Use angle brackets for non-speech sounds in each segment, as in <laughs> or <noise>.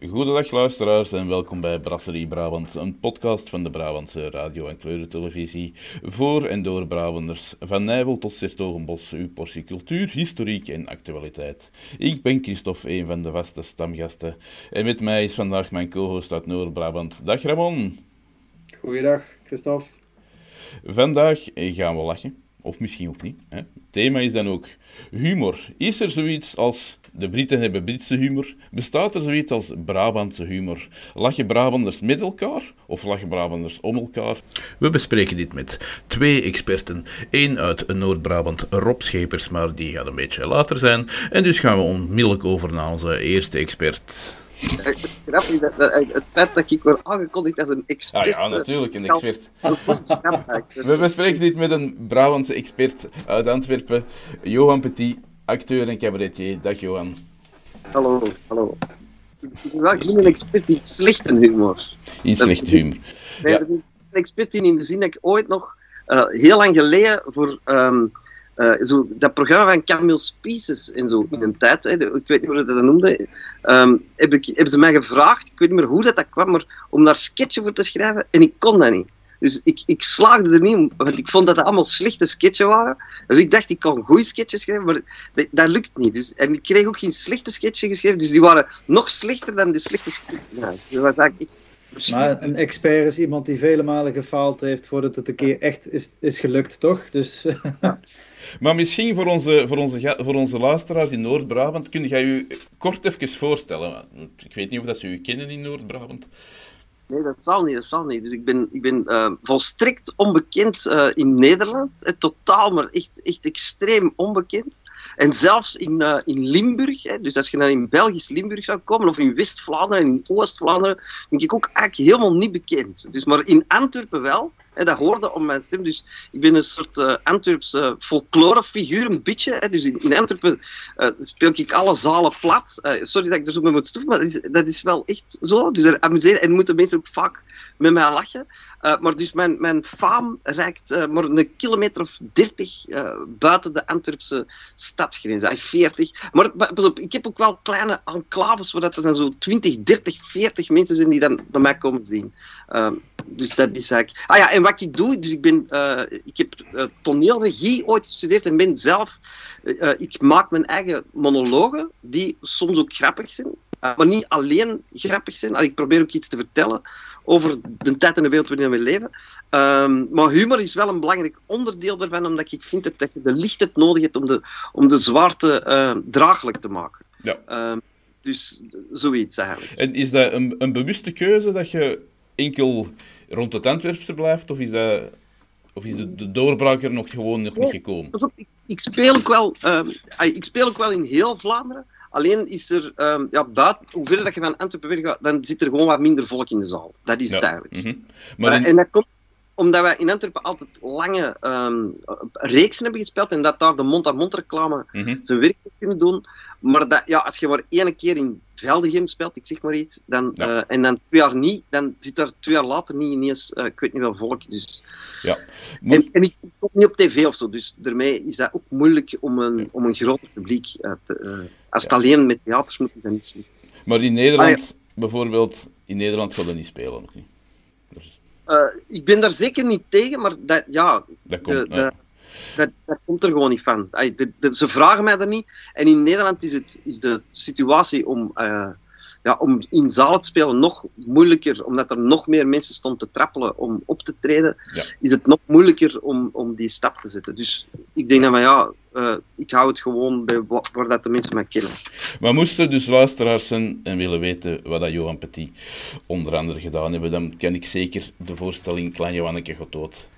Goedendag luisteraars en welkom bij Brasserie Brabant, een podcast van de Brabantse radio- en kleurentelevisie voor en door Brabanders. Van Nijvel tot Sertogenbos, uw portie cultuur, historiek en actualiteit. Ik ben Christophe, een van de vaste stamgasten. En met mij is vandaag mijn co-host uit Noord-Brabant. Dag Ramon. Goeiedag Christophe. Vandaag gaan we lachen. Of misschien ook niet. Hè. Het thema is dan ook humor. Is er zoiets als de Britten hebben Britse humor? Bestaat er zoiets als Brabantse humor? Lachen Brabanders met elkaar of lachen Brabanders om elkaar? We bespreken dit met twee experten. Eén uit Noord-Brabant, Rob Schepers, maar die gaat een beetje later zijn. En dus gaan we onmiddellijk over naar onze eerste expert. Grappig, dat, dat, het feit dat ik word aangekondigd als een expert. Ah ja, natuurlijk, een expert. We bespreken dit met een Brabantse expert uit Antwerpen, Johan Petit, acteur en cabaretier. Dag Johan. Hallo, hallo. Ik ben wel geen expert in slechte humor. In slechte humor. Nee, Ja. dat is een expert in, in de zin dat ik ooit nog, eh, heel lang geleden, voor ehm, eh, zo, dat programma van Camille Species en zo, in een tijd, hè, ik weet niet hoe ze dat noemde, ehm, heb hebben ze mij gevraagd, ik weet niet meer hoe dat, dat kwam, maar om daar sketchen voor te schrijven, en ik kon dat niet. Dus ik, ik slaagde er niet om, want ik vond dat dat allemaal slechte sketchen waren. Dus ik dacht, ik kan goede sketches schrijven, maar dat, dat lukt niet. Dus, en ik kreeg ook geen slechte sketchen geschreven, dus die waren nog slechter dan de slechte sketches. Dus dat was eigenlijk Maar een expert is iemand die vele malen gefaald heeft voordat het een keer echt is, is gelukt, toch? Dus <laughs> Maar misschien voor onze, voor onze, voor onze luisteraars in Noord-Brabant, kun jij u kort even voorstellen? Ik weet niet of dat ze u kennen in Noord-Brabant. Nee, dat zal niet, dat zal niet. Dus ik ben, ik ben eh, volstrekt onbekend eh, in Nederland. Eh, totaal, maar echt, echt extreem onbekend. En zelfs in, eh, in Limburg, hè, dus als je naar in Belgisch Limburg zou komen, of in West-Vlaanderen en in Oost-Vlaanderen, ben ik ook eigenlijk helemaal niet bekend. Dus, maar in Antwerpen wel. Hè, dat hoorde om mijn stem. Dus ik ben een soort eh Antwerpse folklorefiguur, een beetje. Hè. Dus in, in Antwerpen eh, speel ik alle zalen plat. Sorry dat ik er zo mee moet stoeven, maar dat is, dat is wel echt zo. Dus er amuseren en moeten mensen ook vaak met mij lachen. Eh, maar dus mijn, mijn faam reikt eh, maar een kilometer of dertig eh, buiten de Antwerpse stadsgrens. Eh, 40. Maar pa- pas op, ik heb ook wel kleine enclaves waar dat er dan zo 20, 30, 40 mensen zijn die dan naar mij komen zien. Ehm, dus dat is eigenlijk... Ah ja, en wat ik doe, dus ik ben... ik heb toneelregie ooit gestudeerd en ben zelf... ik maak mijn eigen monologen, die soms ook grappig zijn. Eh, maar niet alleen grappig zijn. Ik probeer ook iets te vertellen over de tijd en de wereld waarin we leven. Ehm, maar humor is wel een belangrijk onderdeel daarvan, omdat ik vind dat, je de lichtheid nodig hebt om de, om de zwaarte eh, draaglijk te maken. Ja. Ehm, dus zoiets eigenlijk. En is dat een, een bewuste keuze dat je enkel rond het Antwerpse blijft, of is, dat, of is de, doorbraak er nog gewoon nog niet gekomen? Op, ik, ik, speel ook wel, ehm, ik speel ook wel in heel Vlaanderen. Alleen is er, ehm, ja, buiten, hoe verder dat je van Antwerpen weer gaat, dan zit er gewoon wat minder volk in de zaal. Dat is het eigenlijk. Mhm. Maar Eh, in- en dat komt omdat wij in Antwerpen altijd lange ehm, reeksen hebben gespeeld en dat daar de mond-aan-mond reclame mhm. zijn werk kunnen doen. Maar dat, ja, als je maar één keer in Veldegem speelt, ik zeg maar iets, dan, Ja. eh, en dan twee jaar niet, dan zit daar twee jaar later niet ineens, eh, ik weet niet wel, volk. Dus. ja. Maar- En, en ik kom niet op tv of zo, dus daarmee is dat ook moeilijk om een, om een groter publiek eh, te... als het alleen met theaters moet, dan niet. maar in Nederland, bijvoorbeeld, in Nederland dat niet spelen nog niet. Dus Eh, ik ben daar zeker niet tegen, maar dat, ja, dat komt. de- ja. de- dat, dat komt er gewoon niet van. De- ze vragen mij dat niet. En in Nederland is, het, is de situatie om, eh, ja, om in zalen te spelen nog moeilijker, omdat er nog meer mensen stonden te trappelen om op te treden, Ja. is het nog moeilijker om, om die stap te zetten. Dus ik denk dat van ja, eh, ik hou het gewoon bij wa- waar dat de mensen mij kennen. Maar moesten dus luisteraars zijn en willen weten wat dat Johan Petit onder andere gedaan hebben, dan kan ik zeker de voorstelling Klein Johanneke die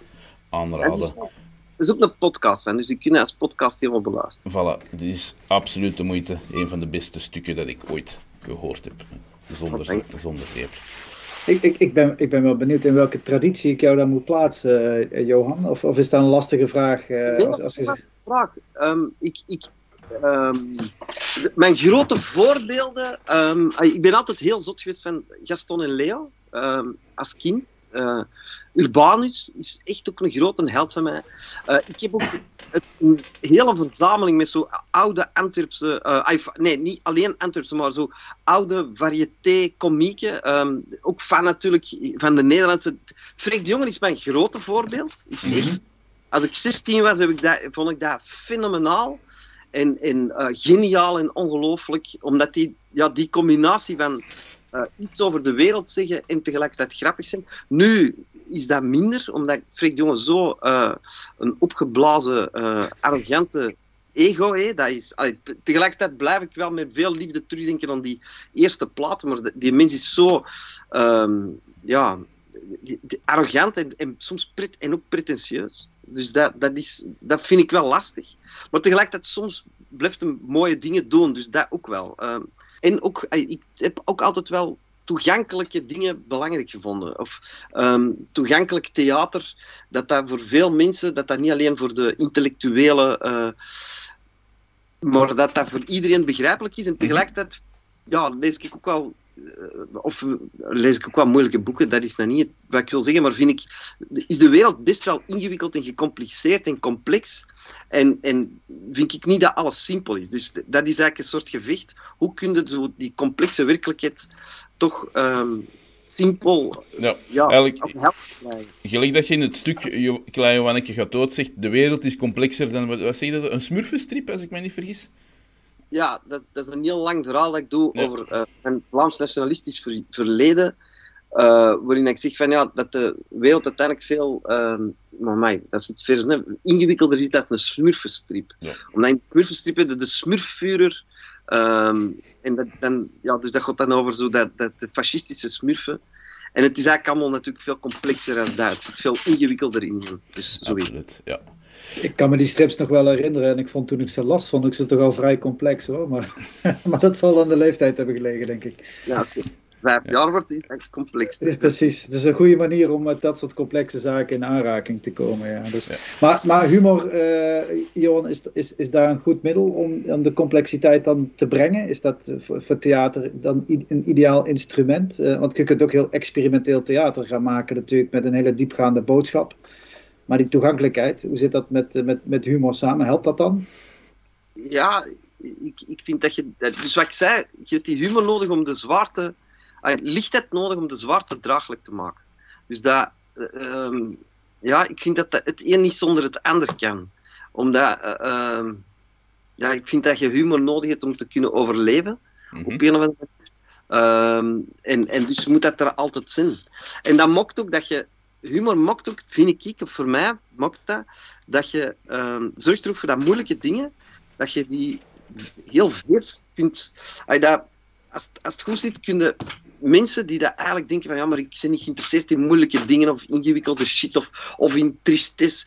aanraden. is, er is ook een podcast van, dus die kunnen als podcast helemaal beluisteren. Voilà, dit is absoluut de moeite. Een van de beste stukken dat ik ooit gehoord heb. Zonder, zonder zeep. ik, ik, ik, ben, ik ben wel benieuwd in welke traditie ik jou dan moet plaatsen, eh, Johan. Of, of is dat een lastige vraag? eh, Nee, als, als je dat zegt- vraag. Ehm, ik, ik, ehm, de- mijn grote voorbeelden. ehm, ah, ik ben altijd heel zot geweest van Gaston en Leo ehm, als kind. eh, Urbanus is echt ook een grote held van mij. Eh, ik heb ook een hele verzameling met zo oude Antwerpse, uh, nee, niet alleen Antwerpse, maar zo oude variété-komieken. Ehm, ook van natuurlijk van de Nederlandse. Freek de Jongen is mijn grote voorbeeld. Is echt, mhm. als ik 16 was, heb ik dat, vond ik dat fenomenaal. En, en uh, geniaal en ongelooflijk, omdat die, ja, die combinatie van uh, iets over de wereld zeggen en tegelijkertijd grappig zijn. Nu is dat minder, omdat Freek de zo uh, een opgeblazen, arrogante ego heeft. Dat is, tegelijkertijd blijf ik wel met veel liefde terugdenken aan die eerste platen, maar die mens is zo... Um, ja, arrogant en, en, soms pret, en ook pretentieus. Dus dat, dat, is, dat vind ik wel lastig. Maar tegelijkertijd, soms blijft hem mooie dingen doen, dus dat ook wel. Ehm, en ook, eh, ik heb ook altijd wel toegankelijke dingen belangrijk gevonden. Of um, toegankelijk theater, dat dat voor veel mensen, dat dat niet alleen voor de intellectuele, uh, maar dat dat voor iedereen begrijpelijk is. En mhm. tegelijkertijd ja, lees ik ook wel eh, of lees ik ook wel moeilijke boeken, dat is nou niet wat ik wil zeggen, maar vind ik, is de wereld best wel ingewikkeld en gecompliceerd en complex. En, en vind ik niet dat alles simpel is. Dus dat is eigenlijk een soort gevecht. Hoe kun je zo die complexe werkelijkheid toch um, simpel ja, ja eigenlijk, gelijk dat je in het stuk Klein Johanneke gaat dood zegt, de wereld is complexer dan, wat, wat zeg je dat, een smurfenstrip, als ik me niet vergis? Ja, dat, dat, is een heel lang verhaal dat ik doe over uh, een Vlaams nationalistisch verleden. Uh, waarin ik zeg van, ja, dat de wereld uiteindelijk veel, uh, maar mij, dat is het vers, ingewikkelder is dan een smurfenstrip. Ja. Omdat in de smurfenstrip de, de smurfvurer, um, en dat, dan, ja, dus dat gaat dan over zo dat, dat de fascistische smurfen. En het is eigenlijk allemaal natuurlijk veel complexer dan dat. Het zit veel ingewikkelder in. Dus zo Absoluut, ja. Ik kan me die strips nog wel herinneren en ik vond toen ik ze las, vond ik ze toch al vrij complex hoor. Maar, <laughs> maar dat zal aan de leeftijd hebben gelegen, denk ik. Ja, vijf jaar wordt het echt complex. Ja, precies, het is een goede manier om met dat soort complexe zaken in aanraking te komen. Ja. Dus, Maar, maar humor, uh, Johan, is, is, is daar een goed middel om, om de complexiteit dan te brengen? Is dat voor, voor theater dan een ideaal instrument? Uh, want je kunt ook heel experimenteel theater gaan maken natuurlijk met een hele diepgaande boodschap. Maar die toegankelijkheid, hoe zit dat met, met, met humor samen? Helpt dat dan? Ja, ik, ik vind dat je... Dus wat ik zei, je hebt die humor nodig om de zwaarte... Ah, lichtheid nodig om de zwaarte draaglijk te maken. Dus dat... Uh, ja, ik vind dat het een niet zonder het ander kan. Omdat... Uh, ja, ik vind dat je humor nodig hebt om te kunnen overleven. Mm -hmm. Op een of andere manier. Um, en, en dus moet dat er altijd zijn. En dat maakt ook dat je humor maakt ook, vind ik, voor mij maakt dat, dat je um, zorgt er ook voor dat moeilijke dingen, dat je die heel vers kunt... Als, dat, als, als het goed zit, kunnen mensen die dat eigenlijk denken van ja, maar ik ben niet geïnteresseerd in moeilijke dingen of ingewikkelde shit of, of in tristesse.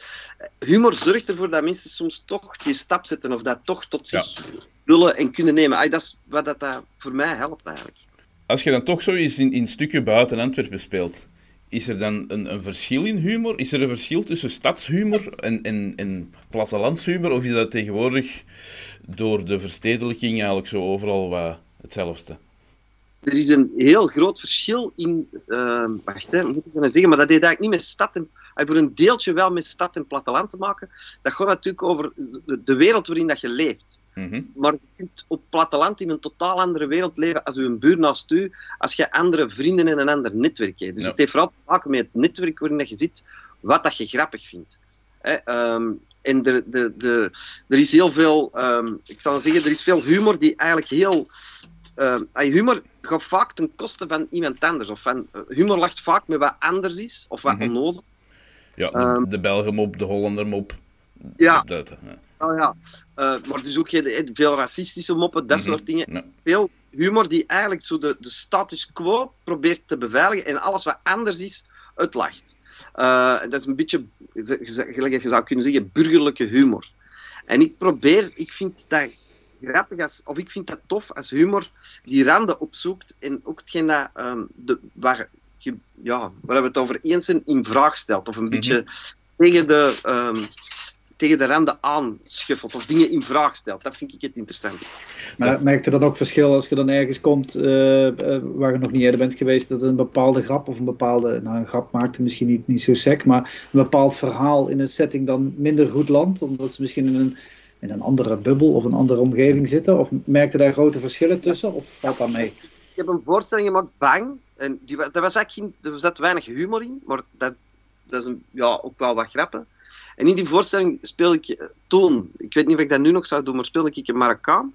Humor zorgt ervoor dat mensen soms toch die stap zetten of dat toch tot zich ja. en kunnen nemen. dat is wat dat, dat voor mij helpt eigenlijk. Als je dan toch zo eens in, in stukken buiten Antwerpen speelt, is er dan een, een, verschil in humor? Is er een verschil tussen stadshumor en, en, en plattelandshumor? Of is dat tegenwoordig door de verstedelijking eigenlijk zo overal wat hetzelfde? Er is een heel groot verschil in. Uh, wacht, hè, moet ik dan zeggen, maar dat heeft eigenlijk niet met stad en. Voor een deeltje wel met stad en platteland te maken. Dat gaat natuurlijk over de wereld waarin dat je leeft. Mhm. Maar je kunt op platteland in een totaal andere wereld leven als een buur naast u, als je andere vrienden en een ander netwerk hebt. Dus het heeft vooral te maken met het netwerk waarin je zit, wat dat je grappig vindt. Ehm, en de, er is heel veel, um, ik zal zeggen, er is veel humor die eigenlijk heel. Uh, humor gaat vaak ten koste van iemand anders. Of van, uh, humor lacht vaak met wat anders is, of wat mm -hmm. onnozel. Ja, de, de Belgen mop, de Hollander mop. Ja. ja. Oh, ja. Uh, maar dus ook veel racistische moppen, dat mm -hmm. soort dingen. Veel humor die eigenlijk zo de, de status quo probeert te beveiligen en alles wat anders is, uitlacht. Uh, dat is een beetje, gelijk je zou kunnen zeggen, burgerlijke humor. En ik probeer, ik vind dat grappig, als, of ik vind dat tof als humor die randen opzoekt en ook hetgeen dat, um, de, waar, ja, waar we het over eens in vraag stelt. Of een mm -hmm. beetje tegen de... Um, tegen de randen aanschuffelt of dingen in vraag stelt. Dat vind ik het interessant. Maar merk je dan ook verschil als je dan ergens komt uh, waar je nog niet eerder bent geweest, dat een bepaalde grap of een bepaalde, nou een grap maakte misschien niet, niet zo sec, maar een bepaald verhaal in een setting dan minder goed landt, omdat ze misschien in een, in een andere bubbel of een andere omgeving zitten? Of merkte daar grote verschillen tussen, of valt dat mee? Heb een voorstelling gemaakt, Bang, en die, daar was eigenlijk er zat weinig humor in, maar dat, dat is een, ja, ook wel wat grappen. En in die voorstelling speel ik toen, ik weet niet of ik dat nu nog zou doen, maar speel ik een Marokkaan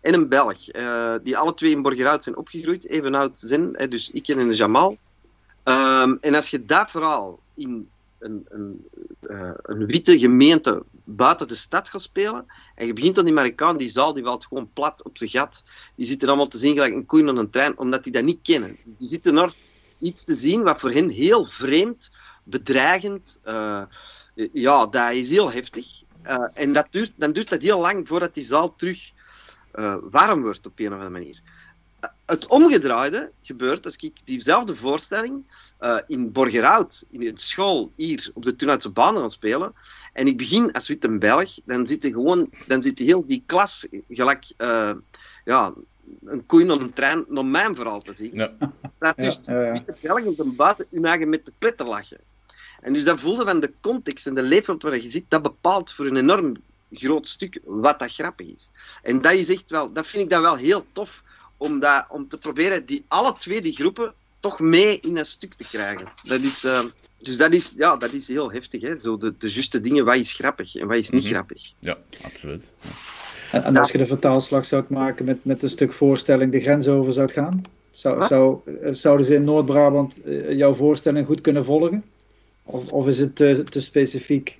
en een Belg. Uh, die alle twee in Borgerhout zijn opgegroeid, even oud zijn, hè, dus ik en een Jamal. Um, en als je dat verhaal in een, een, uh, een, witte gemeente buiten de stad gaat spelen, en je begint dan die Marokkaan, die zaal die valt gewoon plat op zijn gat. Die zitten allemaal te zien gelijk een koeien aan een trein, omdat die dat niet kennen. Die zitten naar iets te zien wat voor hen heel vreemd, bedreigend, uh, ja, dat is heel heftig. Uh, en dat duurt, dan duurt dat heel lang voordat die zaal terug warm wordt op een of andere manier. Het omgedraaide gebeurt als ik diezelfde voorstelling in Borgerhout, in een school hier op de Tunautse baan gaan spelen, en ik begin als witte Belg, dan zit, er gewoon, dan zit heel die klas gelijk ja, een koeien op een trein naar mijn verhaal te zien. Ja. Dat dus ja, ja, ja. witte Belgen op buiten hun eigen met de pletter lachen. En dus dat voelde van de context en de leefwereld waar je zit, dat bepaalt voor een enorm groot stuk wat dat grappig is. En dat is echt wel, dat vind ik dan wel heel tof, om, dat, om te proberen die alle twee die groepen toch mee in een stuk te krijgen. Dat is, uh, dus dat is, ja, dat is heel heftig, hè? Zo de, de juiste dingen, wat is grappig en wat is niet mm -hmm. grappig. Ja, absoluut. En, en, als je de vertaalslag zou maken met, met een stuk voorstelling de grens over zou gaan, zou, zou, zouden ze in Noord-Brabant jouw voorstelling goed kunnen volgen? Of, of is het te, te specifiek?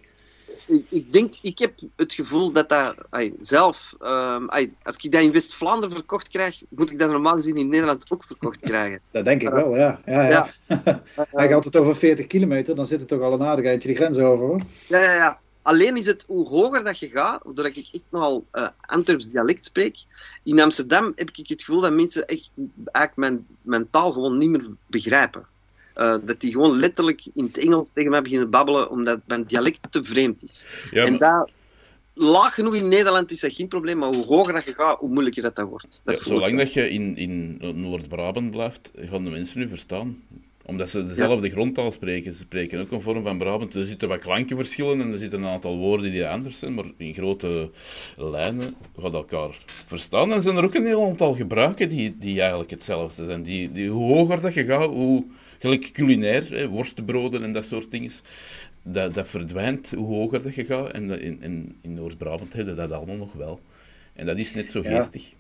Ik, ik, denk, ik heb het gevoel dat dat ay, zelf, um, ay, als ik dat in West-Vlaanderen verkocht krijg, moet ik dat normaal gezien in Nederland ook verkocht krijgen. <laughs> Dat denk ik wel, ja. ja, ja. ja. <laughs> Hij gaat het over 40 kilometer, dan zit het toch al een aardig eindje die grens over hoor. Ja, ja, ja. Alleen is het hoe hoger dat je gaat, doordat ik echt nogal uh, Antwerps dialect spreek. In Amsterdam heb ik het gevoel dat mensen echt eigenlijk mijn, mijn taal gewoon niet meer begrijpen. Uh, dat die gewoon letterlijk in het Engels tegen mij beginnen babbelen, omdat mijn dialect te vreemd is. Ja, en dat, laag genoeg in Nederland is dat geen probleem, maar hoe hoger dat je gaat, hoe moeilijker dat, dat wordt. Dat ja, zolang dat je in, in Noord-Brabant blijft, gaan de mensen nu verstaan. Omdat ze dezelfde ja. grondtaal spreken. Ze spreken ook een vorm van Brabant. Er zitten wat klankenverschillen en er zitten een aantal woorden die anders zijn, maar in grote lijnen gaat elkaar verstaan. En zijn er ook een heel aantal gebruiken die, die eigenlijk hetzelfde zijn. Die, die, hoe hoger dat je gaat, hoe gelijk culinair, hè, worstenbroden en dat soort dingen, dat, dat verdwijnt hoe hoger dat je gaat. En in, in, in Noord-Brabant hebben dat allemaal nog wel. En dat is net zo geestig. Ja.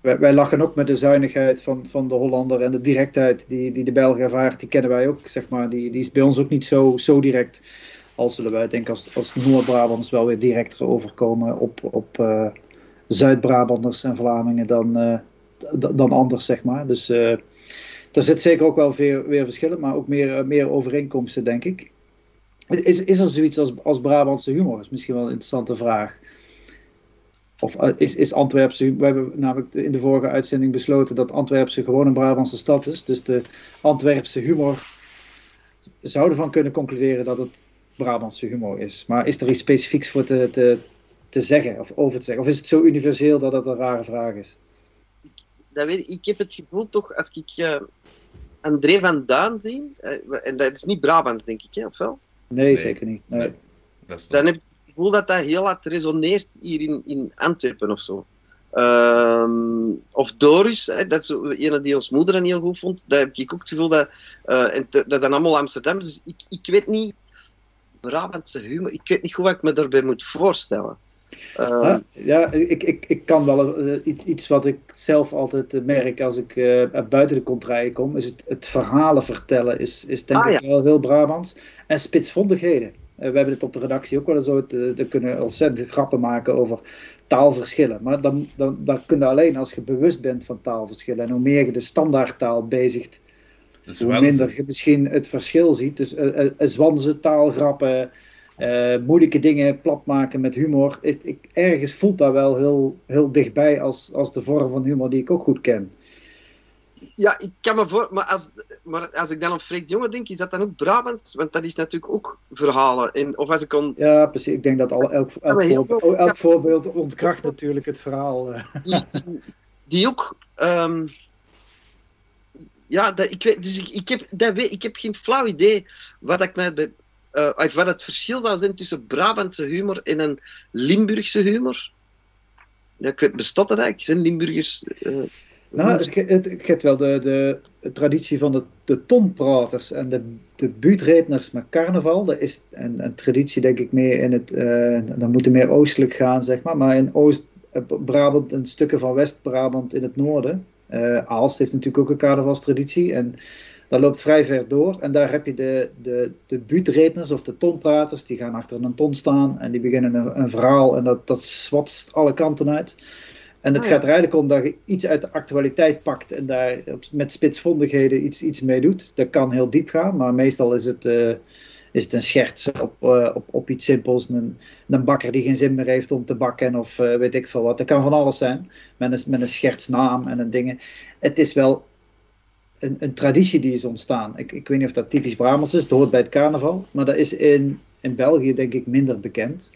Wij, wij, lachen ook met de zuinigheid van, van de Hollander en de directheid die, die de Belg ervaart. Die kennen wij ook, zeg maar. Die, die is bij ons ook niet zo, zo direct. Als zullen wij, denk ik, als, als Noord-Brabants wel weer directer overkomen op, op uh, Zuid-Brabanders en Vlamingen dan, uh, dan anders, zeg maar. Dus... Uh, er zit zeker ook wel weer, weer verschillen, maar ook meer, eh, meer overeenkomsten, denk ik. Is, is er zoiets als, als Brabantse humor? Dat is misschien wel een interessante vraag. Of eh, is, is Antwerpse We hebben namelijk in de vorige uitzending besloten dat Antwerpse gewoon een Brabantse stad is. Dus de Antwerpse humor zouden van kunnen concluderen dat het Brabantse humor is. Maar is er iets specifieks voor te, te, te zeggen of over te zeggen? Of is het zo universeel dat het een rare vraag is? Dat weet ik, ik heb het gevoel toch, als ik uh, André van Duin zien. Uh, en dat is niet Brabants, denk ik, hè, of wel? Nee, nee. zeker niet. Nee. Nee. Dan heb ik het gevoel dat dat heel hard resoneert hier in, in Antwerpen of zo. Um, of Doris, hè, dat is een die ons moeder heel goed vond. Daar heb ik ook het gevoel dat. Uh, en te, dat zijn allemaal Amsterdam. Dus ik, ik weet niet. Brabantse humor. Ik weet niet goed wat ik me daarbij moet voorstellen. Uh, ja, ik, ik, ik kan wel uh, iets wat ik zelf altijd uh, merk als ik buiten de contraien kom, is het, het verhalen vertellen, is, is denk ah, ik ja. wel heel Brabants. En spitsvondigheden. we hebben het op de redactie ook wel eens ooit, er kunnen ontzettend grappen maken over taalverschillen. Maar dan, dan, dan kun je alleen als je bewust bent van taalverschillen. En hoe meer je de standaardtaal bezigt, dus hoe minder je misschien het verschil ziet. Dus uh, zwansen, taalgrappen, uh, moeilijke dingen plat maken met humor. Ik, ik, ergens voelt dat wel heel, heel dichtbij als, als de vorm van humor die ik ook goed ken. Ja, ik kan me voor... Maar als, maar als ik dan op Freek de Jonge denk, is dat dan ook Brabants? Want dat is natuurlijk ook verhalen. En, of als ik kon... Ja, precies. Ik denk dat al, elk, elk, voorbeeld, elk voorbeeld ontkracht natuurlijk het verhaal. eh. Die, die, die ook... ehm, ja, dat, ik, weet, dus ik, ik, heb, dat weet, ik heb geen flauw idee wat, ik mij bij, of wat het verschil zou zijn tussen Brabantse humor en een Limburgse humor. Ja, ik bestaat dat eigenlijk? Zijn Limburgers... eh, Nou, het, het, wel de, de, de traditie van de, de tompraters en de, de buurtredners met carnaval. Dat is een, een traditie, denk ik, meer in het. eh dan moet het meer oostelijk gaan, zeg maar. Maar in Oost-Brabant en stukken van West-Brabant in het noorden. eh Aalst heeft natuurlijk ook een carnavalstraditie. En dat loopt vrij ver door. En daar heb je de, de, de of de tonpraters. Die gaan achter een ton staan en die beginnen een, een verhaal. En dat, dat zwatst alle kanten uit. En het Ah, ja. gaat er eigenlijk om dat je iets uit de actualiteit pakt en daar met spitsvondigheden iets, iets mee doet. Dat kan heel diep gaan, maar meestal is het, eh, is het een scherts op, eh, op, op iets simpels. Een, een bakker die geen zin meer heeft om te bakken of eh, weet ik veel wat. Dat kan van alles zijn, met een, met een schertsnaam en een dingen. Het is wel een, traditie die is ontstaan. Ik, ik weet niet of dat typisch Brabants is, het hoort bij het carnaval. Maar dat is in, in België denk ik minder bekend.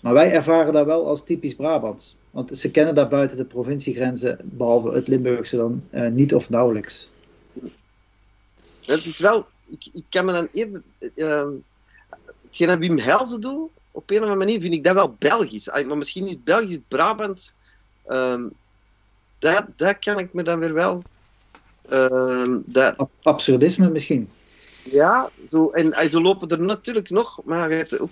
Maar wij ervaren dat wel als typisch Brabants. Want ze kennen dat buiten de provinciegrenzen, behalve het Limburgse dan, eh, niet of nauwelijks. Het is wel... Ik, ik kan me dan even... ehm hetgeen dat Wim Helzen doet, op een of andere manier vind ik dat wel Belgisch. Maar misschien is Belgisch Brabant... ehm dat, dat kan ik me dan weer wel... ehm, dat, Ab- Absurdisme misschien. Ja, zo, en, ze lopen er natuurlijk nog, maar je hebt ook,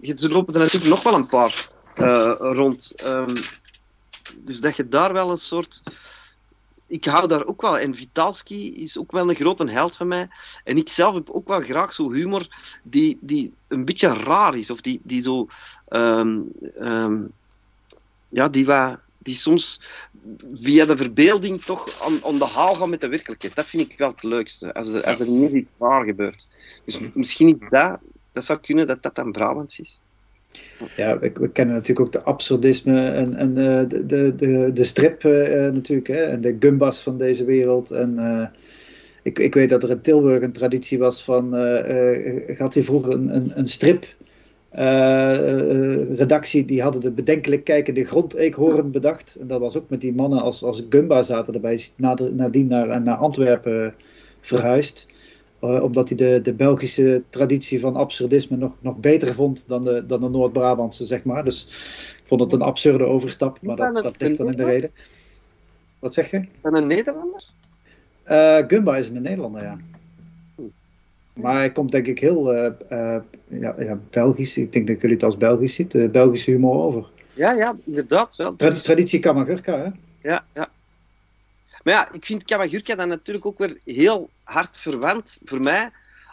ze lopen er natuurlijk nog wel een paar eh, rond. Ehm, dus dat je daar wel een soort. Ik hou daar ook wel. En Vitalski is ook wel een grote held van mij. En ik zelf heb ook wel graag zo humor die, die een beetje raar is. Of die, die zo. ehm, ja, die, wat, die soms via de verbeelding toch aan, de haal gaan met de werkelijkheid. Dat vind ik wel het leukste. Als er, als er niet iets raar gebeurt. Dus misschien iets dat. Dat zou kunnen dat dat dan Brabants is. Ja, we, kennen natuurlijk ook de absurdisme en, eh, de, de, de, de strip eh, eh, natuurlijk, hè, en de gumbas van deze wereld. En ik, ik weet dat er in Tilburg een traditie was van, had hij vroeger een, een strip eh, eh, redactie, die hadden de bedenkelijk kijkende grondeekhoorn bedacht. En dat was ook met die mannen als, als Gumba zaten erbij, nadien naar, naar Antwerpen verhuisd. Eh, omdat hij de, de Belgische traditie van absurdisme nog, nog beter vond dan de, dan de Noord-Brabantse, zeg maar. Dus ik vond het een absurde overstap, maar dat, dat ligt dan in de reden. Wat zeg je? En een Nederlander? Eh, Gumba is een Nederlander, ja. Maar hij komt denk ik heel eh, eh, ja, ja, Belgisch, ik denk dat jullie het als Belgisch ziet, eh, Belgische humor over. Ja, ja, inderdaad wel. Trad- traditie Kamagurka, hè? Ja, ja. Maar ja, ik vind Kamagurka dan natuurlijk ook weer heel hard verwant voor mij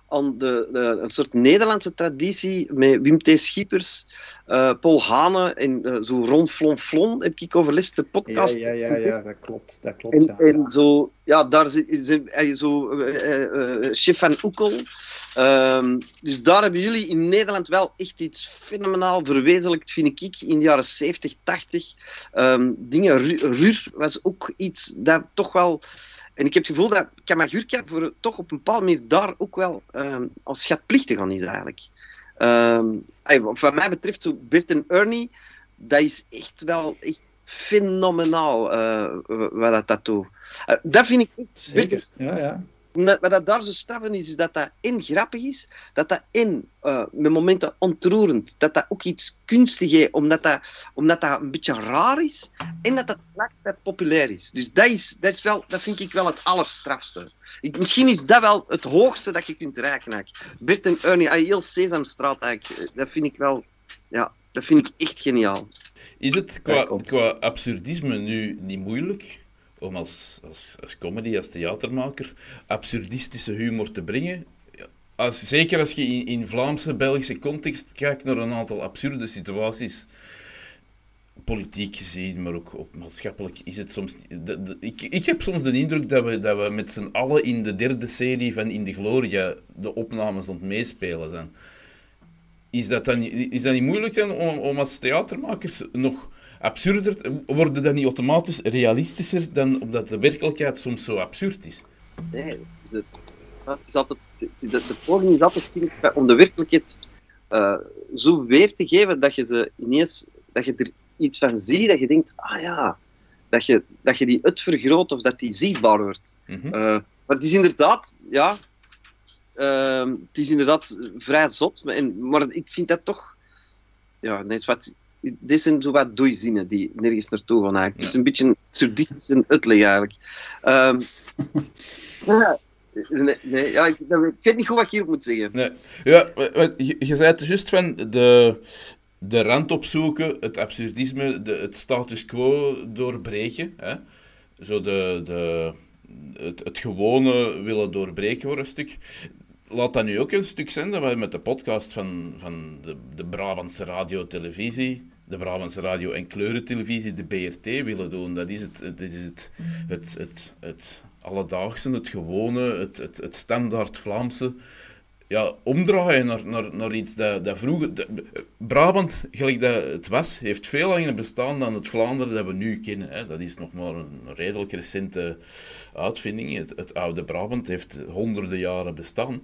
aan de, de, een soort Nederlandse traditie met Wim T. Schiepers, eh, Paul Hane en eh, zo Ron Flon Flon heb ik overlist de Ja, podcast. ja, ja, ja, dat klopt. Dat klopt En, ja, en ja. zo, ja, daar zo eh, eh, eh, Chef van Oekel. Ehm, dus daar hebben jullie in Nederland wel echt iets fenomenaal verwezenlijkt, vind ik, in de jaren 70, 80. Ehm, dingen, Ru- Rur was ook iets dat toch wel... En ik heb het gevoel dat Kamagurka voor, toch op een bepaalde manier daar ook wel ehm, als schatplichtig aan is, eigenlijk. Ey, wat mij betreft, zo Bert en Ernie, dat is echt wel echt fenomenaal eh, wat dat, dat doet. Eh, dat vind ik Zeker, ja, ja. Omdat, wat dat daar zo straffen is, is dat dat en grappig is, dat dat en eh, met momenten ontroerend, dat dat ook iets kunstig is, omdat dat, omdat dat een beetje raar is, en dat dat tegelijkertijd populair is. Dus dat, is, dat, is wel, dat vind ik wel het allerstrafste. Ik, misschien is dat wel het hoogste dat je kunt reiken. eigenlijk. Bert en Ernie, ah, heel Sesamstraat eigenlijk, eh, dat vind ik wel, ja, dat vind ik echt geniaal. Is het qua, qua absurdisme nu niet moeilijk om als, als, als comedy, als theatermaker, absurdistische humor te brengen? Als, zeker als je in, in Vlaamse, Belgische context kijkt naar een aantal absurde situaties, politiek gezien, maar ook op maatschappelijk, is het soms... ik, ik heb soms de indruk dat we, dat we met z'n allen in de derde serie van In de Gloria de opnames aan meespelen zijn. Is dat, dan, is dat niet moeilijk om, om als theatermakers nog absurder, worden dat niet automatisch realistischer dan omdat de werkelijkheid soms zo absurd is? Nee, het is, altijd, de, de poging is altijd om de werkelijkheid uh, zo weer te geven dat je ze ineens, dat je er iets van ziet, dat je denkt, ah ja, dat je, dat je die het vergroot of dat die zichtbaar wordt. Mm maar het is inderdaad, ja, uh, het is inderdaad vrij zot, maar, en, maar ik vind dat toch, ja, nee, wat, dit zijn zo wat doeizinnen die nergens naartoe gaan. Het is een beetje een absurdistische uitleg eigenlijk. Um, <laughs> ja, Nee, ja, ik, weet niet goed wat ik hierop moet zeggen. Ja, je, zei het juist van de, de rand opzoeken, het absurdisme, de, het status quo doorbreken. Hè? Zo de, de, het, gewone willen doorbreken voor een stuk. Laat dat nu ook een stuk zijn dat we met de podcast van, van de, de Brabantse radio-televisie, de Brabantse radio- en kleurentelevisie, de BRT, willen doen. Dat is het, het, is het, het, het, het alledaagse, het gewone, het, het, het standaard Vlaamse ja, omdraaien naar, naar, naar iets dat, dat vroeger... Brabant, gelijk dat het was, heeft veel langer bestaan dan het Vlaanderen dat we nu kennen. Hè. Dat is nog maar een redelijk recente uitvinding. Het, oude Brabant heeft honderden jaren bestaan.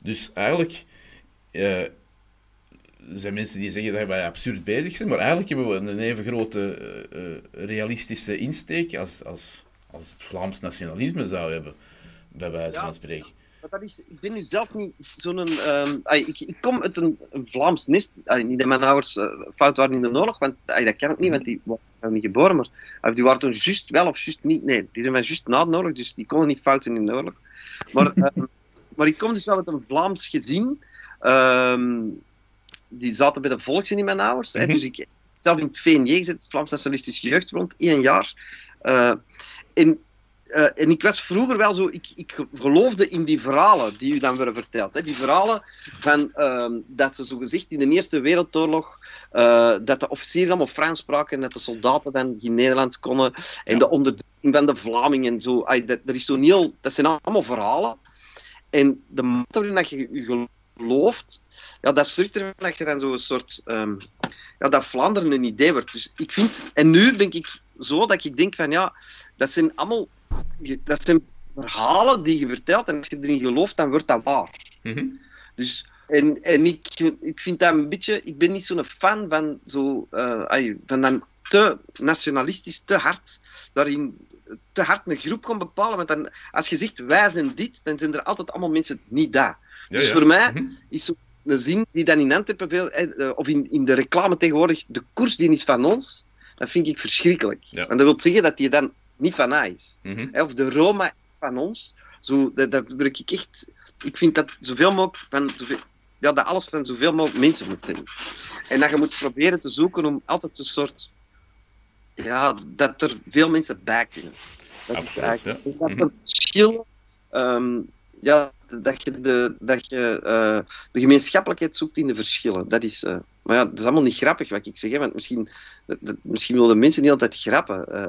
Dus eigenlijk... Eh, er zijn mensen die zeggen dat wij absurd bezig zijn, maar eigenlijk hebben we een even grote uh, realistische insteek als, als, als het Vlaams nationalisme zou hebben, bij wijze van spreken. Maar dat is, ik ben nu zelf niet zo'n... Um, ik, ik, kom uit een, een Vlaams nest. niet dat mijn ouders uh, fout waren in de oorlog, want dat kan ik niet, want die waren niet geboren. Maar die waren toen juist wel of juist niet. Nee, die zijn van juist na de oorlog, dus die konden niet fout zijn in de oorlog. Maar, um, <laughs> maar ik kom dus wel uit een Vlaams gezin. Um, die zaten bij de in mijn ouders. Mm -hmm. dus ik zelf in het VNJ gezet, het Vlaams Nationalistisch Jeugdbond, één jaar. Uh, en uh, en ik was vroeger wel zo, ik, ik geloofde in die verhalen die u dan werden verteld. Hè. Die verhalen van uh, dat ze zo gezegd in de Eerste Wereldoorlog, uh, dat de officieren allemaal Frans spraken en dat de soldaten dan geen Nederlands konden. En ja. de onderdrukking van de Vlamingen en zo. Ay, dat, is zo heel, dat zijn allemaal verhalen. En de mate waarin dat je je gelooft, ja, dat zorgt ervoor dat je dan zo'n soort... Um, ja, dat Vlaanderen een idee wordt. Dus ik vind... En nu denk ik zo dat ik denk van ja, dat zijn allemaal dat zijn verhalen die je vertelt en als je erin gelooft, dan wordt dat waar. Mm -hmm. Dus, en en ik, ik vind dat een beetje, ik ben niet zo'n fan van zo, uh, van dan te nationalistisch, te hard daarin te hard een groep kan bepalen. Want dan, als je zegt wij zijn dit, dan zijn er altijd allemaal mensen niet daar. Ja, dus ja. voor mij mm -hmm. is zo een zin die dan in Antwerpen veel, eh, of in, in de reclame tegenwoordig, de koers die is van ons, dat vind ik verschrikkelijk. Ja. En dat wil zeggen dat je dan niet van mij is. Mm -hmm. Of de Roma van ons. Zo, dat, dat wil ik echt. Ik vind dat zoveel mogelijk van zoveel, ja, dat alles van zoveel mogelijk mensen moet zijn. En dat je moet proberen te zoeken om altijd een soort. Ja, dat er veel mensen bij kunnen. Dat Absoluut, is eigenlijk. Ja. Dat er verschillen. Um, ja, dat je, de, dat je uh, de gemeenschappelijkheid zoekt in de verschillen. Dat is, uh, maar ja, dat is allemaal niet grappig wat ik zeg, hè, want misschien, dat, dat, misschien willen mensen niet altijd grappen. Uh,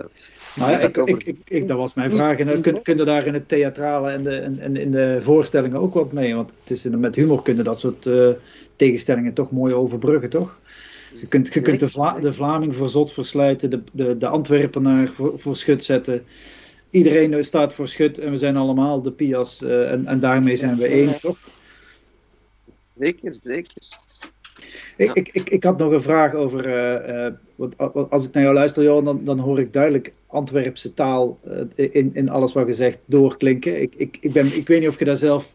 maar ja, ik, ik, ik, ik, dat was mijn vraag. En kun, kun je daar in het theatrale en, de, en, in de voorstellingen ook wat mee? Want het is, met humor kunnen dat soort tegenstellingen toch mooi overbruggen, toch? Je kunt, je kunt de, Vla, de Vlaming voor zot versluiten, de, de, de Antwerpenaar voor, voor schut zetten iedereen staat voor schut en we zijn allemaal de Pias uh, en, en daarmee zijn we één, toch? Zeker, zeker. Ik, ik, ik, ik had nog een vraag over, uh, uh, want als ik naar jou luister, Johan, dan, dan hoor ik duidelijk Antwerpse taal in, in alles wat je zegt doorklinken. Ik, ik, ik, ben, ik weet niet of je daar zelf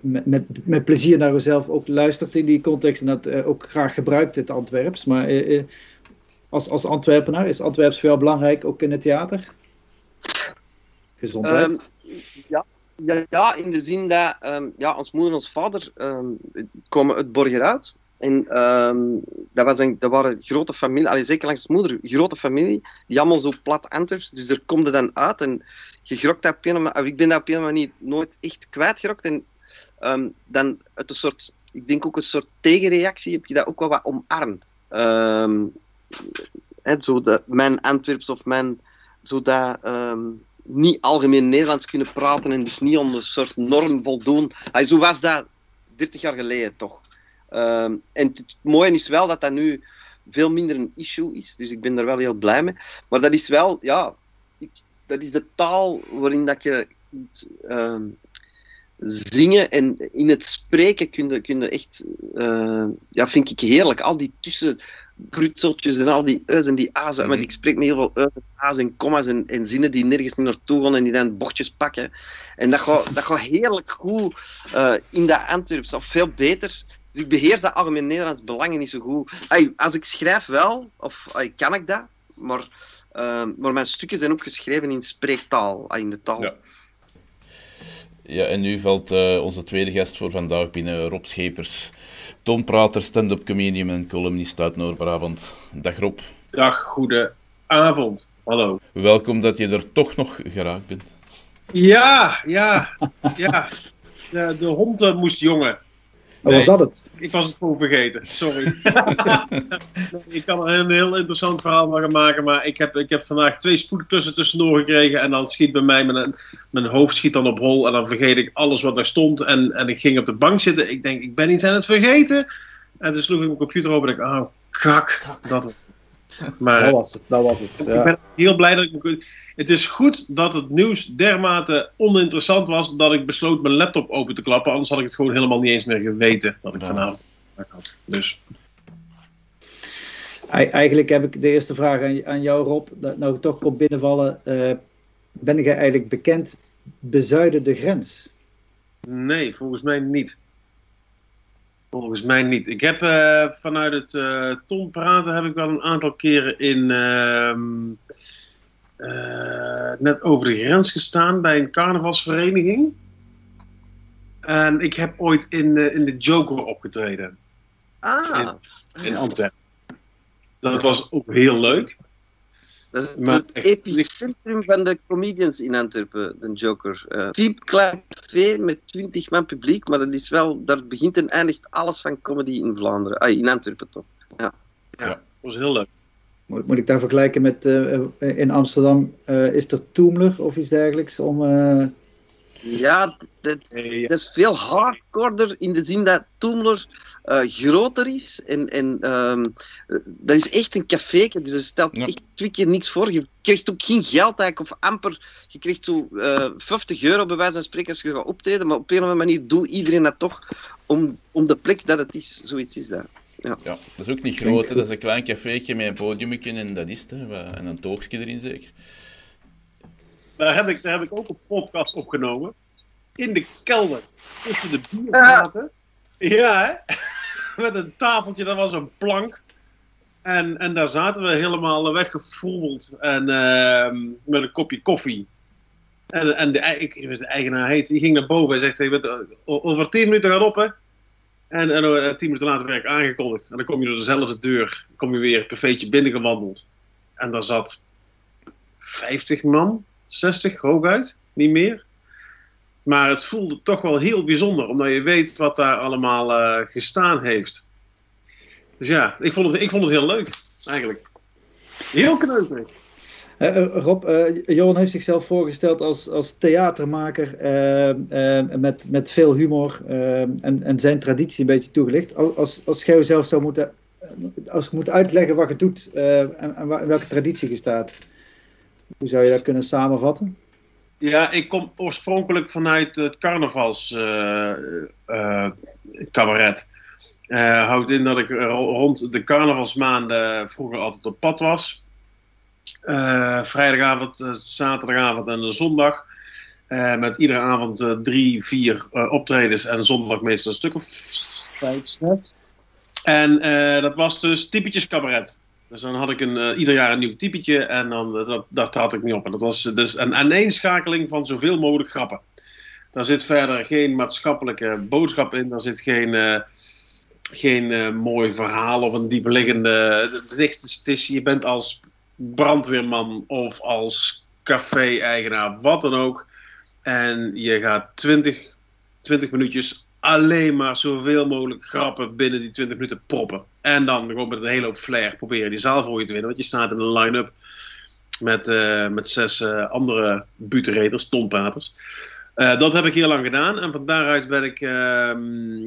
met, met, met plezier naar jezelf ook luistert in die context en dat ook graag gebruikt, het Antwerps. Maar als, als Antwerpenaar, is Antwerps veel belangrijk ook in het theater? Gezondheid? Um, ja, ja, in de zin dat um, ja, ons moeder en ons vader um, komen uit Borgeruit. En dat, was een, dat waren grote familie, allee, zeker langs moeder, grote familie, die allemaal zo plat Antwerps. Dus er komt dan uit en je grokt dat op een manier, ik ben dat op een manier nooit echt kwijtgerokt. En dan uit een soort, ik denk ook een soort tegenreactie, heb je dat ook wel wat omarmd. He, zo de, mijn Antwerps of mijn zodat um, niet algemeen Nederlands kunnen praten en dus niet aan een soort norm voldoen. Ay, zo was dat 30 jaar geleden toch. Um, en het mooie is wel dat dat nu veel minder een issue is. Dus ik ben daar wel heel blij mee. Maar dat is wel, ja, ik, dat is de taal waarin dat je kunt, ehm, zingen en in het spreken kun je, echt, uh, ja, vind ik heerlijk. Al die tussen prutseltjes en al die u's en die a's. Mm -hmm. Want ik spreek me heel veel uit a's en comma's en, en, zinnen die nergens niet naartoe gaan en die dan bochtjes pakken. En dat gaat, dat gaat heerlijk goed uh, in dat Antwerps, of veel beter. Dus ik beheers dat algemeen Nederlands belangen niet zo goed. Ay, als ik schrijf wel, of ay, kan ik dat, maar, uh, maar mijn stukken zijn ook geschreven in spreektaal, ay, in de taal. Ja. Ja, en nu valt uh, onze tweede gast voor vandaag binnen, Rob Schepers. Tonprater, stand-up comedian en columnist uit Noord-Brabant. Dag Rob. Dag, goede avond. Hallo. Welkom dat je er toch nog geraakt bent. Ja, ja, ja. De, de hond moest jongen. Nee, was dat het? Ik was het gewoon vergeten, sorry. <laughs> ik kan er een heel interessant verhaal van maken, maar ik heb, ik heb vandaag twee spoedklussen tussendoor gekregen en dan schiet bij mij mijn, mijn hoofd schiet dan op hol en dan vergeet ik alles wat daar stond en, en ik ging op de bank zitten. Ik denk, ik ben iets aan het vergeten. En toen sloeg ik mijn computer open en ik, oh, kak, dat maar, dat was het, dat was het. Ja. Ik ben heel blij dat ik me het is goed dat het nieuws dermate oninteressant was dat ik besloot mijn laptop open te klappen. Anders had ik het gewoon helemaal niet eens meer geweten dat ik vanavond had. Dus. Eigenlijk heb ik de eerste vraag aan, aan jou, Rob. Dat nou toch komt binnenvallen. Uh, ben jij eigenlijk bekend bezuiden de grens? Nee, volgens mij niet. Volgens mij niet. Ik heb uh, vanuit het uh, Tom praten heb ik wel een aantal keren in uh, net over de grens gestaan bij een carnavalsvereniging. En ik heb ooit in, uh, in de Joker opgetreden. Ah. In, in Antwerpen. Dat was ook heel leuk. Dat is maar het epicentrum van de comedians in Antwerpen, de Joker. Uh, Piep klein café met 20 man publiek, maar dat is wel, daar begint en eindigt alles van comedy in Vlaanderen. Ah, in Antwerpen toch? Ja. ja, dat was heel leuk. Moet, moet ik daar vergelijken met uh, in Amsterdam? Uh, is er Toomler of iets dergelijks? Om, uh... Ja, dat, dat, is veel hardcorder in de zin dat Toomler groter is. En, en um, dat is echt een café, dus je stelt ja. echt twee keer niks voor. Je krijgt ook geen geld eigenlijk, of amper. Je krijgt zo 50 euro bij wijze van spreken als je gaat optreden. Maar op een of andere manier doet iedereen dat toch om, om de plek dat het is. Zoiets is dat. Ja. ja. dat is ook niet groot. Dat is een klein caféetje met een podiumje en dat is het. Hè. En een toogje erin zeker. Daar heb, ik, daar heb ik ook een podcast opgenomen. In de kelder. Tussen de biervaten. Ja, hè? <laughs> Met een tafeltje, dat was een plank. En, en daar zaten we helemaal weggevoeld. En uh, met een kopje koffie. En, en de, ik, de eigenaar heet, die ging naar boven en zegt: hey, Over tien minuten gaat op, hè? En, en uh, tien minuten later werd ik aangekondigd. En dan kom je door dezelfde deur, kom je weer een cafeetje binnengewandeld. En daar zat 50 man, 60 hooguit, niet meer. Maar het voelde toch wel heel bijzonder, omdat je weet wat daar allemaal uh, gestaan heeft. Dus ja, ik vond het, ik vond het heel leuk, eigenlijk. Heel kneuterig. Uh, Rob, uh, Johan heeft zichzelf voorgesteld als, als theatermaker met, met veel humor en, en zijn traditie een beetje toegelicht. Als, als zelf zou moeten, als je moet uitleggen wat je doet en, en in welke traditie je staat, hoe zou je dat kunnen samenvatten? Ja, ik kom oorspronkelijk vanuit het carnavalscabaret. houdt in dat ik rond de carnavalsmaanden vroeger altijd op pad was. Uh, vrijdagavond, uh, zaterdagavond en zondag. Uh, met iedere avond drie, vier optredens en zondag meestal een stuk of vijf, zes. En dat was dus typetjes cabaret. Dus dan had ik een, ieder jaar een nieuw typetje en dan, dat, daar trad ik niet op. En dat was dus een aaneenschakeling van zoveel mogelijk grappen. Daar zit verder geen maatschappelijke boodschap in, daar zit geen geen mooi verhaal of een diepliggende. Het is, je bent als brandweerman of als café-eigenaar, wat dan ook. En je gaat 20, 20 minuutjes alleen maar zoveel mogelijk grappen binnen die 20 minuten proppen. En dan gewoon met een hele hoop flair proberen die zaal voor je te winnen. Want je staat in een line-up met, uh, met zes uh, andere butenreders, tompaters. Uh, dat heb ik heel lang gedaan en van daaruit ben ik uh,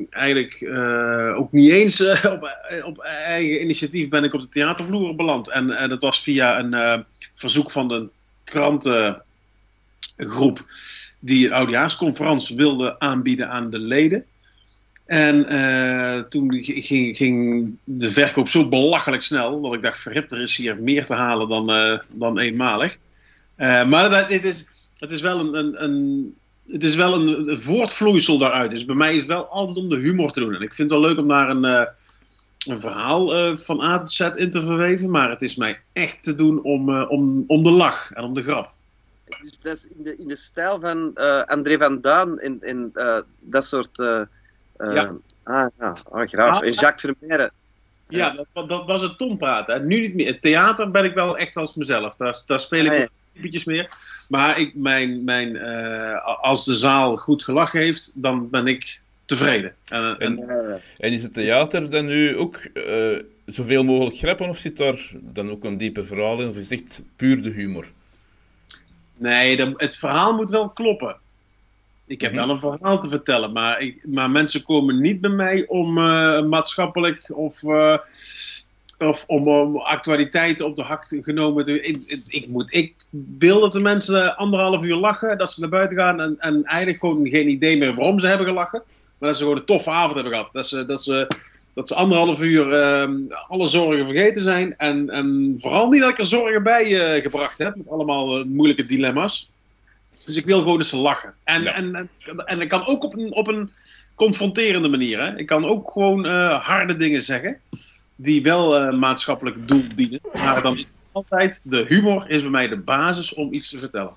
eigenlijk uh, ook niet eens <laughs> op, op, eigen initiatief ben ik op de theatervloer beland. En dat was via een verzoek van de krantengroep die een oudejaarsconferentie wilde aanbieden aan de leden. En toen ging, ging, de verkoop zo belachelijk snel dat ik dacht, verhip, er is hier meer te halen dan, dan eenmalig. maar dat, het, is, het is wel een, een, een het is wel een, voortvloeisel daaruit. Dus bij mij is het wel altijd om de humor te doen. En ik vind het wel leuk om daar een, uh, een verhaal uh, van A tot Z in te verweven. Maar het is mij echt te doen om, uh, om, om de lach en om de grap. Dus dat is in de, in de stijl van André van Duin en, en dat soort... ja. Ah, ja. Oh, graag. Ah, en Jacques Vermeijeren. Ja, dat, dat, was het tonpraten. Nu niet meer. Het theater ben ik wel echt als mezelf. Daar, daar speel ik ah, typetjes meer. Maar ik, mijn, mijn, uh, als de zaal goed gelachen heeft, dan ben ik tevreden. En, en, en is het theater dan nu ook uh, zoveel mogelijk grappen, of zit daar dan ook een dieper verhaal in, of is het echt puur de humor? Nee, het verhaal moet wel kloppen. Ik heb mhm. wel een verhaal te vertellen, maar, ik, maar mensen komen niet bij mij om uh, maatschappelijk of of om, om actualiteiten op de hak genomen te ik, ik, moet, ik wil dat de mensen anderhalf uur lachen, dat ze naar buiten gaan en, en eigenlijk gewoon geen idee meer waarom ze hebben gelachen. Maar dat ze gewoon een toffe avond hebben gehad. Dat ze, dat ze, dat ze anderhalf uur uh, alle zorgen vergeten zijn. En, en vooral niet dat ik er zorgen bij uh, gebracht heb, met allemaal uh, moeilijke dilemma's. Dus ik wil gewoon eens lachen. En, en, en, en, ik kan ook op een, op een confronterende manier. Hè. Ik kan ook gewoon uh, harde dingen zeggen die wel uh, maatschappelijk doel dienen. Maar dan altijd de humor is bij mij de basis om iets te vertellen.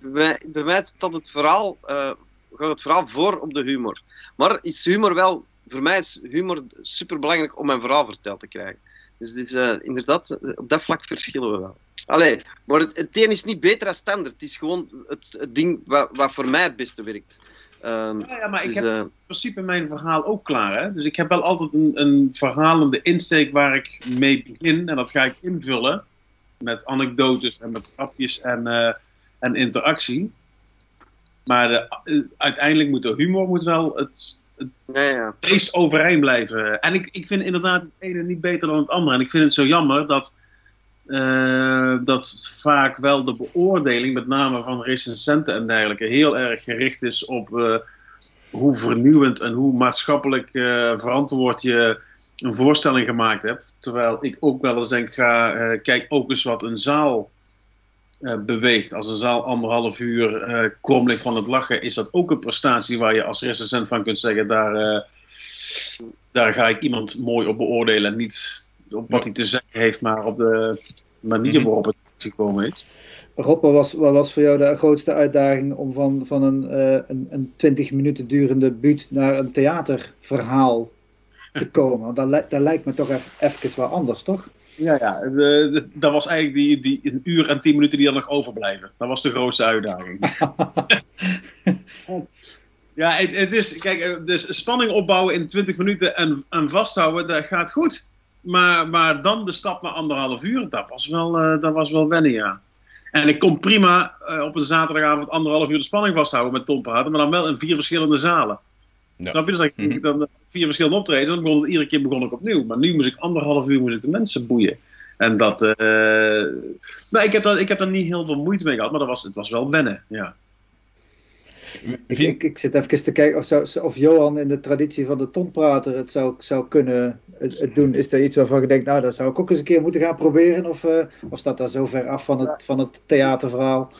Bij, bij mij staat het verhaal, uh, gaat het verhaal voor op de humor. Maar is humor wel, voor mij is humor super belangrijk om mijn verhaal verteld te krijgen. Dus is, uh, inderdaad, op dat vlak verschillen we wel. Allee, maar het, het is niet beter dan standaard. Het is gewoon het, het ding wat, wat voor mij het beste werkt. Um, ja, maar ik dus, heb uh, in principe mijn verhaal ook klaar. Hè? Dus ik heb wel altijd een, een verhalende insteek waar ik mee begin. En dat ga ik invullen met anekdotes en met grapjes en, uh, en interactie. Maar de, uh, uiteindelijk moet de humor moet wel het, ja. meest overeind blijven. En ik, ik vind inderdaad het ene niet beter dan het andere. En ik vind het zo jammer dat uh, dat vaak wel de beoordeling, met name van recensenten en dergelijke, heel erg gericht is op uh, hoe vernieuwend en hoe maatschappelijk uh, verantwoord je een voorstelling gemaakt hebt. Terwijl ik ook wel eens denk, ga, kijk ook eens wat een zaal beweegt. Als een zaal anderhalf uur uh, van het lachen, is dat ook een prestatie waar je als recensent van kunt zeggen, daar, daar ga ik iemand mooi op beoordelen en niet op wat hij te zeggen heeft, maar op de manier mhm. waarop het gekomen is. Rob, wat was, wat was voor jou de grootste uitdaging om van, van een, uh, een, een 20 minuten durende buurt naar een theaterverhaal te <laughs> komen? Want dat, dat lijkt me toch even, even wel anders, toch? Ja, ja. De, dat was eigenlijk die, die een uur en tien minuten die er nog overblijven. Dat was de grootste uitdaging. <laughs> ja, het, het, is, kijk, dus spanning opbouwen in 20 minuten en, en vasthouden, dat gaat goed. Maar, maar dan de stap naar anderhalf uur, dat was wel, uh, dat was wel wennen, ja. En ik kon prima uh, op een zaterdagavond anderhalf uur de spanning vasthouden met Tom praten, maar dan wel in vier verschillende zalen. Ja. Snap je? Dus ik, mm dan vier verschillende optredens, dan begon het, iedere keer begon ik opnieuw. Maar nu moest ik anderhalf uur moest ik de mensen boeien. En dat, uh, nou, ik, heb daar, ik heb daar niet heel veel moeite mee gehad, maar dat was, het was wel wennen, ja. Ik, ik, ik, zit even te kijken of, zou, of Johan in de traditie van de tonprater het zou, zou kunnen het, doen. Is er iets waarvan je denkt, nou, dat zou ik ook eens een keer moeten gaan proberen? Of, uh, of staat dat zo ver af van het, van het theaterverhaal?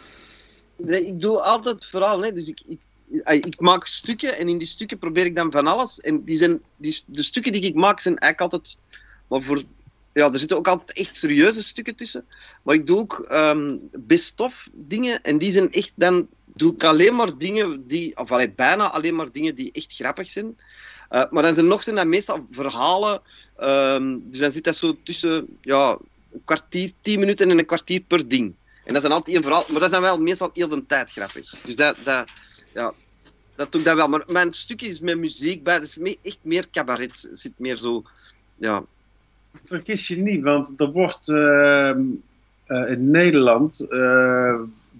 Nee, ik doe altijd verhaal. Nee. Dus ik, ik, ik, maak stukken en in die stukken probeer ik dan van alles. En die zijn, die, de stukken die ik maak zijn eigenlijk altijd... Maar voor, ja, er zitten ook altijd echt serieuze stukken tussen. Maar ik doe ook um, best-of dingen. En die zijn echt dan doe ik alleen maar dingen die, of allee, bijna alleen maar dingen die echt grappig zijn. Uh, maar dan zijn nog zijn dat meestal verhalen. Um, dus dan zit dat zo tussen ja, een kwartier, tien minuten en een kwartier per ding. En dat zijn altijd een verhaal, maar dat dan wel meestal heel de tijd grappig. Dus dat, dat, ja, dat doe ik dan wel. Maar mijn stukje is met muziek bij, dat is echt meer cabaret. Zit meer zo, ja. Vergis je niet, want er wordt uh, uh, in Nederland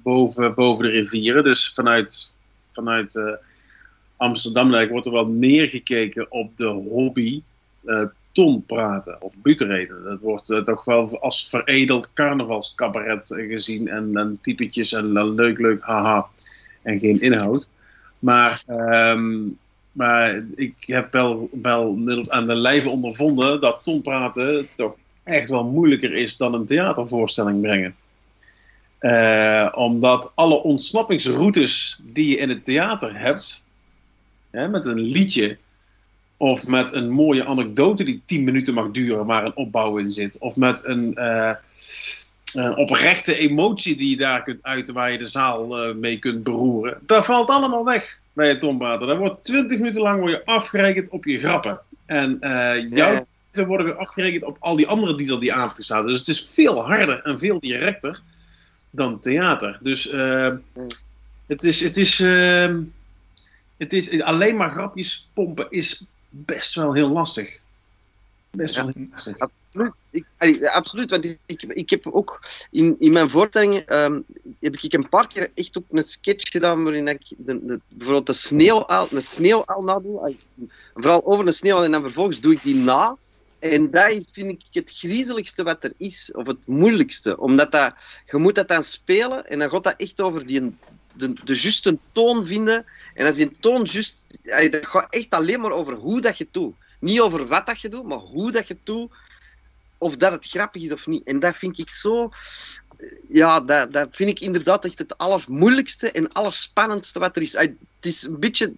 boven, boven de rivieren. Dus vanuit, vanuit uh, Amsterdam wordt er wel meer gekeken op de hobby uh, ton praten of butereden. Dat wordt toch wel als veredeld carnavalscabaret gezien en, en typetjes en, leuk, leuk, haha en geen inhoud. Maar, um, maar ik heb wel, wel aan de lijve ondervonden dat ton praten toch echt wel moeilijker is dan een theatervoorstelling brengen. Uh, omdat alle ontsnappingsroutes die je in het theater hebt, hè, met een liedje of met een mooie anekdote die 10 minuten mag duren, waar een opbouw in zit, of met een, uh, een oprechte emotie die je daar kunt uiten, waar je de zaal uh, mee kunt beroeren, dat valt allemaal weg bij het tompraten. Dan wordt 20 minuten lang word je afgerekend op je grappen. En jouw ze worden weer afgerekend op al die andere die er die avond staan. Dus het is veel harder en veel directer dan theater. Dus uh, het is, het is, uh, het is alleen maar grapjes pompen is best wel heel lastig. Best wel heel lastig. Absoluut. Ik, absoluut, want ik, ik heb ook in, in mijn voorstellingen um, heb ik een paar keer echt ook een sketch gedaan waarin ik de, de, bijvoorbeeld de sneeuw een sneeuw nadoe. Vooral over een sneeuw en dan vervolgens doe ik die na. En dat vind ik het griezeligste wat er is, of het moeilijkste. Omdat dat, je moet dat dan spelen en dan gaat dat echt over die, de, de juiste toon vinden. En als die toon juist... Dat gaat echt alleen maar over hoe dat je doet. Niet over wat dat je doet, maar hoe dat je doet. Of dat het grappig is of niet. En dat vind ik zo... Ja, dat vind ik inderdaad echt het allermoeilijkste en allerspannendste wat er is. Het is een beetje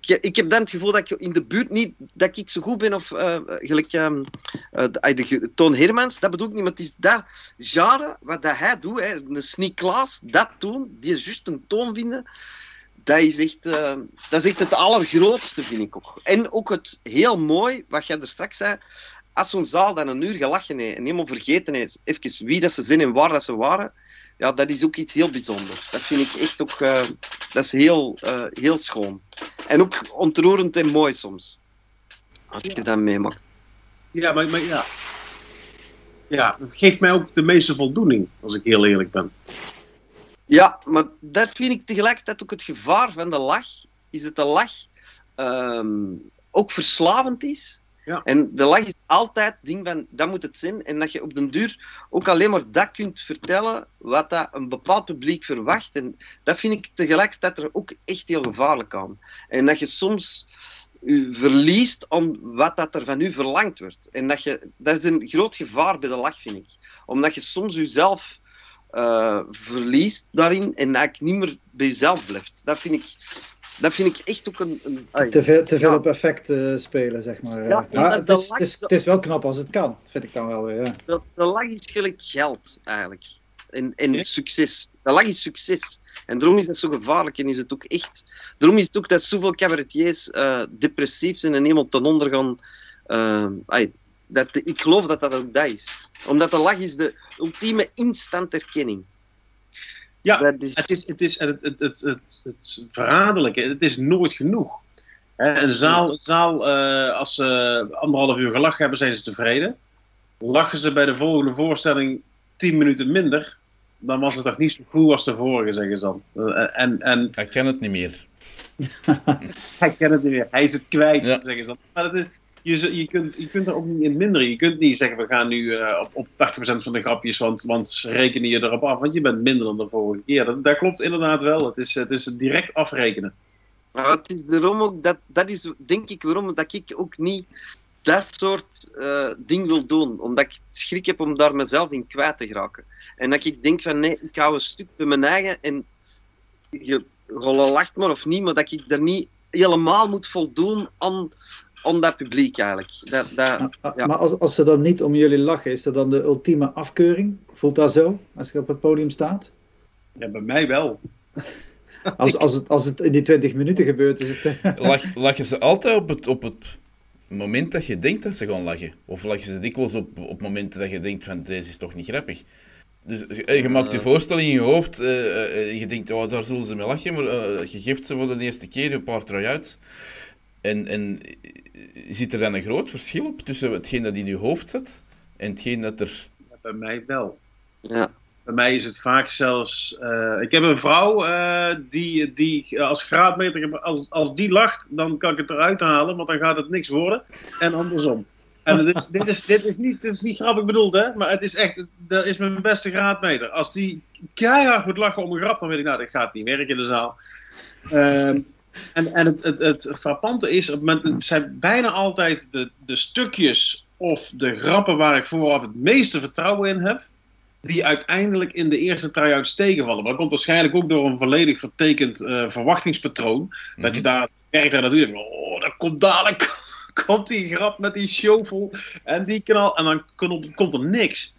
ik heb dan het gevoel dat ik in de buurt niet dat ik zo goed ben of uh, gelijk uh, de, Toon Hermans, dat bedoel ik niet, maar het is dat genre wat dat hij doet, hè, een Sneak Klaas, dat doen, die juist een toon vinden, dat is echt, uh, dat is echt het allergrootste, vind ik ook. En ook het heel mooi, wat jij er straks zei, als zo'n zaal dan een uur gelachen heeft en helemaal vergeten is, even wie dat ze zijn en waar dat ze waren, ja, dat is ook iets heel bijzonders. Dat vind ik echt ook, uh, dat is heel, uh, heel schoon. En ook ontroerend en mooi soms. Als ja. je dat meemaakt. Ja, maar, maar ja. Ja, het geeft mij ook de meeste voldoening, als ik heel eerlijk ben. Ja, maar dat vind ik tegelijkertijd ook het gevaar van de lach. Is dat de lach um, ook verslavend is. Ja. En de lach is altijd het ding van, dat moet het zijn. En dat je op den duur ook alleen maar dat kunt vertellen wat dat een bepaald publiek verwacht. En dat vind ik tegelijkertijd er ook echt heel gevaarlijk aan. En dat je soms u verliest om wat dat er van u verlangd wordt. En dat, je, dat is een groot gevaar bij de lach, vind ik. Omdat je soms jezelf uh, verliest daarin en eigenlijk niet meer bij jezelf blijft. Dat vind ik dat vind ik echt ook een... een te veel, te veel op effect uh, spelen, zeg maar. Ja, ja het, is, het, is, het, is, wel knap als het kan, vind ik dan wel weer. Ja. De, de lach is gelijk geld, eigenlijk. En, en succes. De lach is succes. En daarom is dat zo gevaarlijk en is het ook echt... Daarom is het ook dat zoveel cabaretiers uh, depressief zijn en helemaal ten onder gaan... Uh, dat, ik geloof dat dat ook dat is. Omdat de lach is de ultieme instant erkenning. Ja, het is, het, is het, het, het, het, het verraderlijke, het is nooit genoeg. Een zaal, een zaal uh, als ze anderhalf uur gelachen hebben, zijn ze tevreden. Lachen ze bij de volgende voorstelling tien minuten minder, dan was het toch niet zo goed als de vorige, zeggen ze dan. Uh, en, en... Hij kent het niet meer. <laughs> Hij kent het niet meer. Hij is het kwijt, ja. zeggen ze dan. Maar het is, je, je, kunt, je kunt er ook niet in minderen. Je kunt niet zeggen, we gaan nu uh, op, op 80% van de grapjes, want, want rekenen je erop af, want je bent minder dan de vorige keer. Dat, dat klopt inderdaad wel. Het is, het is direct afrekenen. Maar het is daarom ook, dat, dat is denk ik waarom dat ik ook niet dat soort uh, ding wil doen. Omdat ik schrik heb om daar mezelf in kwijt te geraken. En dat ik denk van, nee, ik hou een stuk bij mijn eigen en je lacht maar of niet, maar dat ik daar niet helemaal moet voldoen aan om dat publiek eigenlijk. Dat, dat, ah, ah, ja. Maar als, als ze dan niet om jullie lachen, is dat dan de ultieme afkeuring? Voelt dat zo, als je op het podium staat? Ja, bij mij wel. <laughs> als, als, het, als het in die 20 minuten gebeurt, is het... <laughs> Lach, lachen ze altijd op het, op het moment dat je denkt dat ze gaan lachen? Of lachen ze dikwijls op, op momenten dat je denkt van, deze is toch niet grappig? Dus eh, je maakt je voorstelling in je hoofd, uh, je denkt, oh, daar zullen ze mee lachen, maar je geeft ze voor de eerste keer een paar try-outs. En, en zit er dan een groot verschil op tussen hetgeen dat in je hoofd zit en hetgeen dat er... bij mij wel. Ja. Bij mij is het vaak zelfs. eh, ik heb een vrouw eh, die, die als graadmeter. Als, als die lacht, dan kan ik het eruit halen, want dan gaat het niks worden. En andersom. En het is, dit, is, dit, is niet, dit is niet grappig bedoeld, hè? Maar het is echt. Dat is mijn beste graadmeter. Als die keihard moet lachen om een grap, dan weet ik, nou, dat gaat niet werken in de zaal. Ehm, en en het, het, het frappante is, op het, zijn bijna altijd de, de stukjes of de grappen waar ik vooraf het meeste vertrouwen in heb, die uiteindelijk in de eerste try-outs tegenvallen. Maar dat komt waarschijnlijk ook door een volledig vertekend eh, verwachtingspatroon. Dat je daar werkt daar natuurlijk, oh, dat komt dadelijk, <laughs> komt die grap met die shovel en die knal, en dan komt er niks.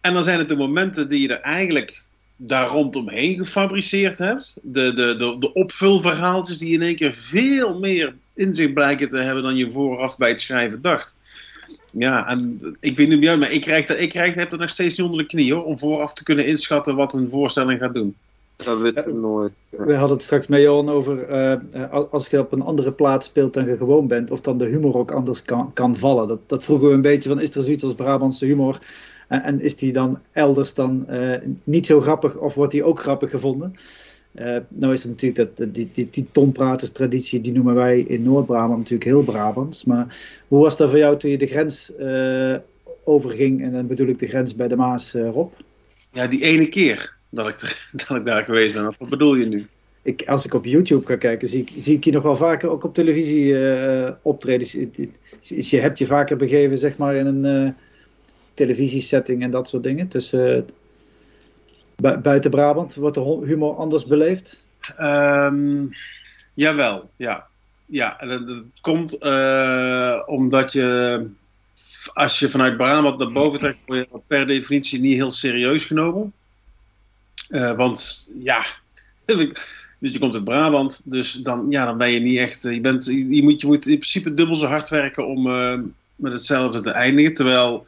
En dan zijn het de momenten die je er eigenlijk daar rondomheen gefabriceerd hebt. De, de, de, de opvulverhaaltjes die in één keer veel meer in zich blijken te hebben dan je vooraf bij het schrijven dacht. Ja, en ik weet niet jou, maar ik krijg, dat, ik krijg heb nog steeds niet onder de knie hoor, om vooraf te kunnen inschatten wat een voorstelling gaat doen. Dat weet ik nooit. We hadden het straks met Johan over eh, als je op een andere plaats speelt dan je gewoon bent, of dan de humor ook anders kan, kan vallen. Dat, dat vroegen we een beetje van, is er zoiets als Brabantse humor? En, is die dan elders dan uh, niet zo grappig, of wordt die ook grappig gevonden? Uh, nou is het natuurlijk dat die, die, die tonpraterstraditie, die noemen wij in Noord-Brabant natuurlijk heel Brabants. Maar hoe was dat voor jou toen je de grens uh, overging? En dan bedoel ik de grens bij de Maas, Rob? Ja, die ene keer dat ik, <laughs> dat ik daar geweest ben. Wat bedoel je nu? Ik, als ik op YouTube ga kijken, zie ik, zie ik je nog wel vaker ook op televisie uh, optreden. Dus, je hebt je vaker begeven, zeg maar, in een uh, televisiesetting en dat soort dingen. Uh, bu buiten Brabant, wordt de humor anders beleefd? Um, jawel, ja. Ja, dat, dat komt omdat je, als je vanuit Brabant naar boven trekt, word je per definitie niet heel serieus genomen. Uh, want ja, <laughs> dus je komt uit Brabant, dus dan, ja, dan ben je niet echt. Je, bent, je, moet, je moet in principe dubbel zo hard werken om met hetzelfde te eindigen. Terwijl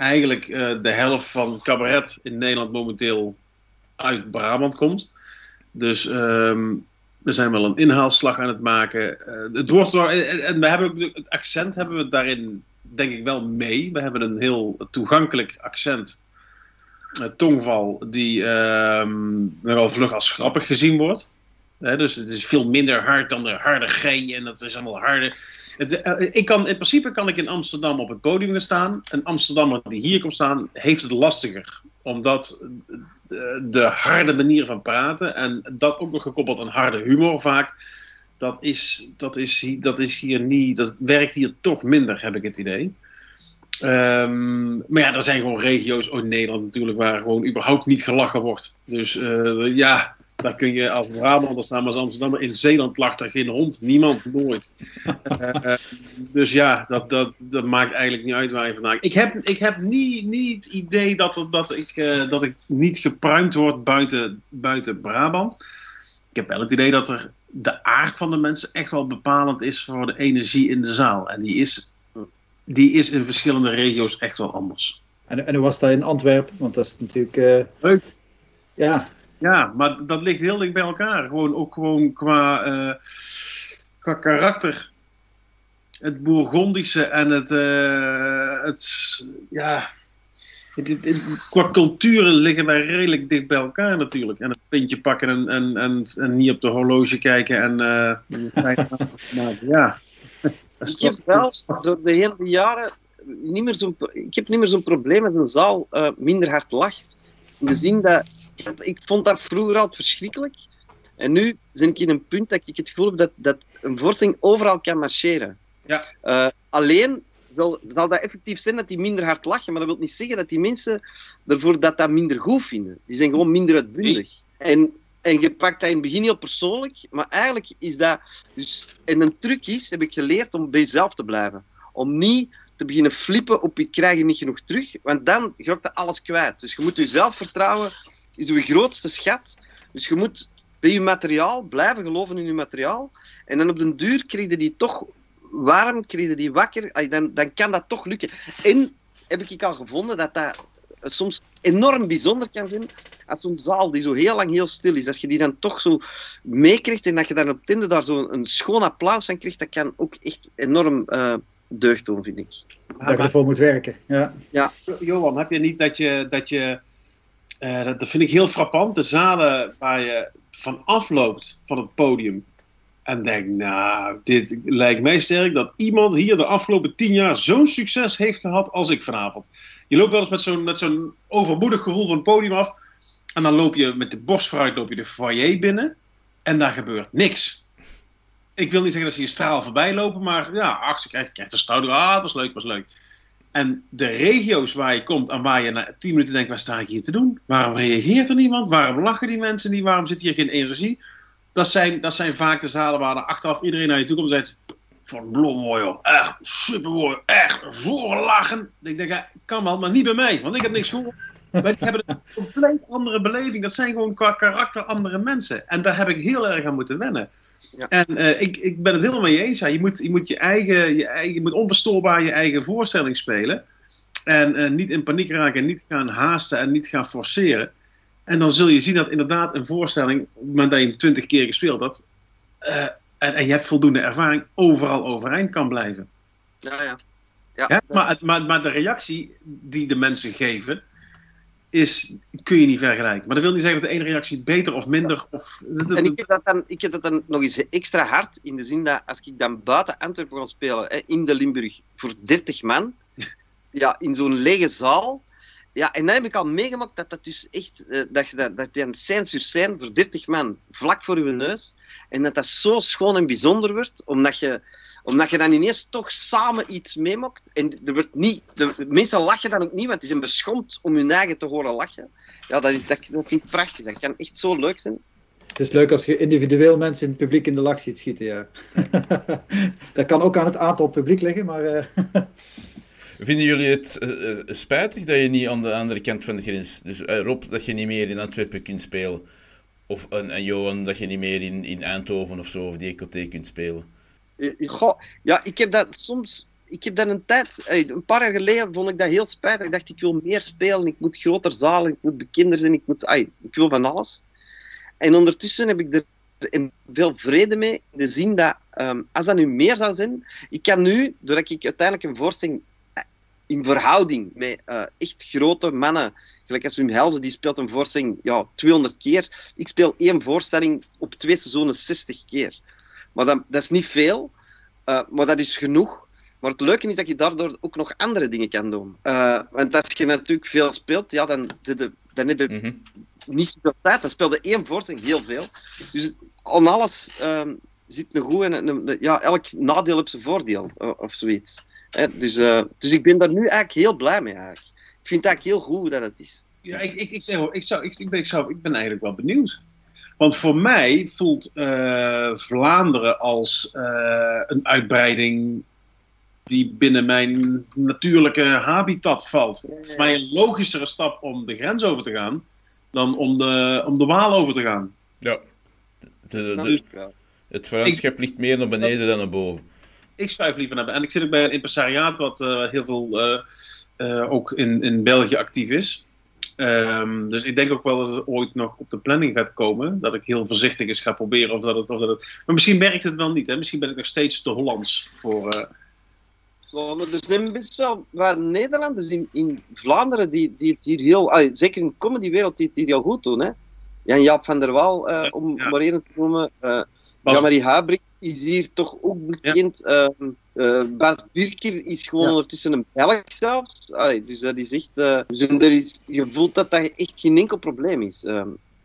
eigenlijk uh, de helft van cabaret in Nederland momenteel uit Brabant komt. Dus um, we zijn wel een inhaalslag aan het maken. het wordt door, en, we hebben het accent hebben we daarin denk ik wel mee. We hebben een heel toegankelijk accent tongval die um, wel vlug als grappig gezien wordt. Dus het is veel minder hard dan de harde G en dat is allemaal harde. Uh, ik kan, in principe kan ik in Amsterdam op het podium gaan staan. Een Amsterdammer die hier komt staan, heeft het lastiger. Omdat de, de harde manier van praten en dat ook nog gekoppeld aan harde humor vaak. Dat is, dat is, dat is hier niet, dat werkt hier toch minder, heb ik het idee. Um, maar ja, er zijn gewoon regio's in Nederland natuurlijk waar gewoon überhaupt niet gelachen wordt. Dus uh, ja, daar kun je als Brabander staan, maar als Amsterdammer in Zeeland lacht er geen hond. Niemand, nooit. uh, <laughs> dus ja, dat, dat, dat maakt eigenlijk niet uit waar je vandaan Ik heb, ik heb niet, niet het idee dat, dat, ik, uh, dat ik niet gepruimd word buiten, buiten Brabant. Ik heb wel het idee dat er de aard van de mensen echt wel bepalend is voor de energie in de zaal. En die is die is in verschillende regio's echt wel anders. En, en hoe was dat in Antwerpen? Want dat is natuurlijk. Uh, Leuk. Ja. Ja, maar dat ligt heel dicht bij elkaar. Gewoon ook gewoon qua, uh, qua karakter. Het Bourgondische en het. Uh, het ja. Qua culturen liggen wij redelijk dicht bij elkaar natuurlijk. En het pintje pakken en, en, en, en niet op de horloge kijken en. <laughs> ja. Ik heb zelfs door de hele jaren niet meer zo'n, ik heb niet meer zo'n probleem met een zaal uh, minder hard lacht. De zin dat, ik vond dat vroeger altijd verschrikkelijk. En nu ben ik in een punt dat ik het gevoel heb dat, dat een voorstelling overal kan marcheren. Ja. Uh, alleen zal, zal dat effectief zijn dat die minder hard lachen, maar dat wil niet zeggen dat die mensen ervoor dat dat minder goed vinden. Die zijn gewoon minder uitbundig. En en je pakt dat in het begin heel persoonlijk, maar eigenlijk is dat. Dus, en een truc is, heb ik geleerd om bij jezelf te blijven. Om niet te beginnen flippen op ik krijg je niet genoeg terug, want dan raakt dat alles kwijt. Dus je moet je zelfvertrouwen, is je grootste schat. Dus je moet bij je materiaal blijven geloven in je materiaal. En dan op den duur krijg je die toch warm, je die wakker. Dan, dan kan dat toch lukken. En heb ik al gevonden dat dat soms enorm bijzonder kan zijn als zo'n zaal die zo heel lang heel stil is. Als je die dan toch zo meekrijgt en dat je dan op het einde daar zo een schoon applaus van krijgt, dat kan ook echt enorm uh, deugd doen, vind ik. Dat je ervoor moet werken, ja. ja. Johan, heb je niet dat je, dat je Uh, dat, vind ik heel frappant. De zalen waar je van afloopt van het podium. En denk, nou, dit lijkt mij sterk dat iemand hier de afgelopen tien jaar zo'n succes heeft gehad als ik vanavond. Je loopt wel eens met zo'n, overmoedig gevoel van het podium af. En dan loop je met de borst vooruit je de foyer binnen. En daar gebeurt niks. Ik wil niet zeggen dat ze je straal voorbij lopen, maar ja, ach, ze krijgt, krijgt een. Ah, was leuk, was leuk. En de regio's waar je komt en waar je na tien minuten denkt, waar sta ik hier te doen? Waarom reageert er niemand? Waarom lachen die mensen niet? Waarom zit hier geen energie? Dat zijn, dat zijn vaak de zalen waar er achteraf iedereen naar je toe komt en zegt, van Blom mooi op, echt super mooi, echt zo lachen. Ik denk, ja, kan wel, maar niet bij mij, want ik heb niks gehoord. Wij hebben een compleet andere beleving. Dat zijn gewoon qua karakter andere mensen. En daar heb ik heel erg aan moeten wennen. Ja. En uh, ik, ik ben het helemaal mee eens. Ja. Je, moet, je moet je eigen, je eigen, je moet onverstoorbaar je eigen voorstelling spelen. En uh, niet in paniek raken, en niet gaan haasten en niet gaan forceren. En dan zul je zien dat inderdaad een voorstelling, op het moment dat je hem twintig keer gespeeld hebt, uh, en, en, je hebt voldoende ervaring, overal overeind kan blijven. Ja, ja. ja, ja maar, maar, maar de reactie die de mensen geven, is, kun je niet vergelijken. Maar dat wil niet zeggen dat de ene reactie beter of minder. Of... En ik heb, dat dan, ik heb dat dan nog eens extra hard in de zin dat als ik dan buiten Antwerpen ga spelen, hè, in de Limburg, voor 30 man, <laughs> ja, in zo'n lege zaal. Ja, en dan heb ik al meegemaakt dat dat dus echt, uh, dat je dat, dat scène sur scène voor 30 man, vlak voor je neus, en dat dat zo schoon en bijzonder wordt, omdat je omdat je dan ineens toch samen iets meemaakt. En er wordt niet, de mensen lachen dan ook niet, want die zijn beschomd om hun eigen te horen lachen. Ja, dat, is, dat, dat vind ik prachtig. Dat kan echt zo leuk zijn. Het is leuk als je individueel mensen in het publiek in de lach ziet schieten, ja. <laughs> dat kan ook aan het aantal publiek liggen, maar... Uh... <laughs> Vinden jullie het uh, spijtig dat je niet aan de andere kant van de grens... Dus uh, Rob, dat je niet meer in Antwerpen kunt spelen? Of, en, en Johan, dat je niet meer in, in Eindhoven of zo, of die ECOT kunt spelen? Eh, ja, ik heb dat soms. Ik heb dat een tijd, eh, een paar jaar geleden vond ik dat heel spijtig. Ik dacht, ik wil meer spelen, ik moet groter zalen, ik moet bekender zijn, ik, moet, ay, ik wil van alles. En ondertussen heb ik er veel vrede mee, in de zin dat, um, als dat nu meer zou zijn, ik kan nu, doordat ik uiteindelijk een voorstelling eh, in verhouding met echt grote mannen, gelijk als Wim Helzen, die speelt een voorstelling ja, 200 keer. Ik speel één voorstelling op twee seizoenen 60 keer. Maar dat, dat is niet veel, uh, maar dat is genoeg. Maar het leuke is dat je daardoor ook nog andere dingen kan doen. Uh, want als je natuurlijk veel speelt, ja, dan, de, dan heb je mm -hmm. niet zoveel tijd. Dan speelde één voorstelling heel veel. Dus aan alles um, zit een goed en een, ja, elk nadeel op zijn voordeel, uh, of zoiets. Hè? Dus, dus ik ben daar nu eigenlijk heel blij mee. Eigenlijk. Ik vind het eigenlijk heel goed dat het is. Ja, ik, ik, ik, zeg, ik, zou, ik, ik, ben, ik, zou, ik ben eigenlijk wel benieuwd. Want voor mij voelt uh, Vlaanderen als uh, een uitbreiding die binnen mijn natuurlijke habitat valt. Ja. Voor mij een logischere stap om de grens over te gaan dan om de, om de Waal over te gaan. Ja. De, de, de, het verandschap ligt meer naar beneden dan naar boven. Ik schuif liever naar beneden. En ik zit ook bij een impresariaat wat uh, heel veel ook in, in België actief is. Um, dus ik denk ook wel dat het ooit nog op de planning gaat komen. Dat ik heel voorzichtig eens ga proberen. Of dat het, of dat het... Maar misschien werkt het wel niet. Hè? Misschien ben ik nog steeds te Hollands voor. Uh... Ja, maar er zijn best wel Nederlanders in, in Vlaanderen die, die het hier heel. Ah, zeker in de comedywereld die het hier heel goed doen. Hè? Jan Jaap van der Waal, uh, ja, om ja. maar één te noemen. Uh, Jean-Marie Habrik is hier toch ook bekend. Ja. Uh, Bas Birker is gewoon ja. ondertussen een Belg zelfs. Allee, dus dat is echt. Uh, dus er is, je voelt dat dat echt geen enkel probleem is. Uh,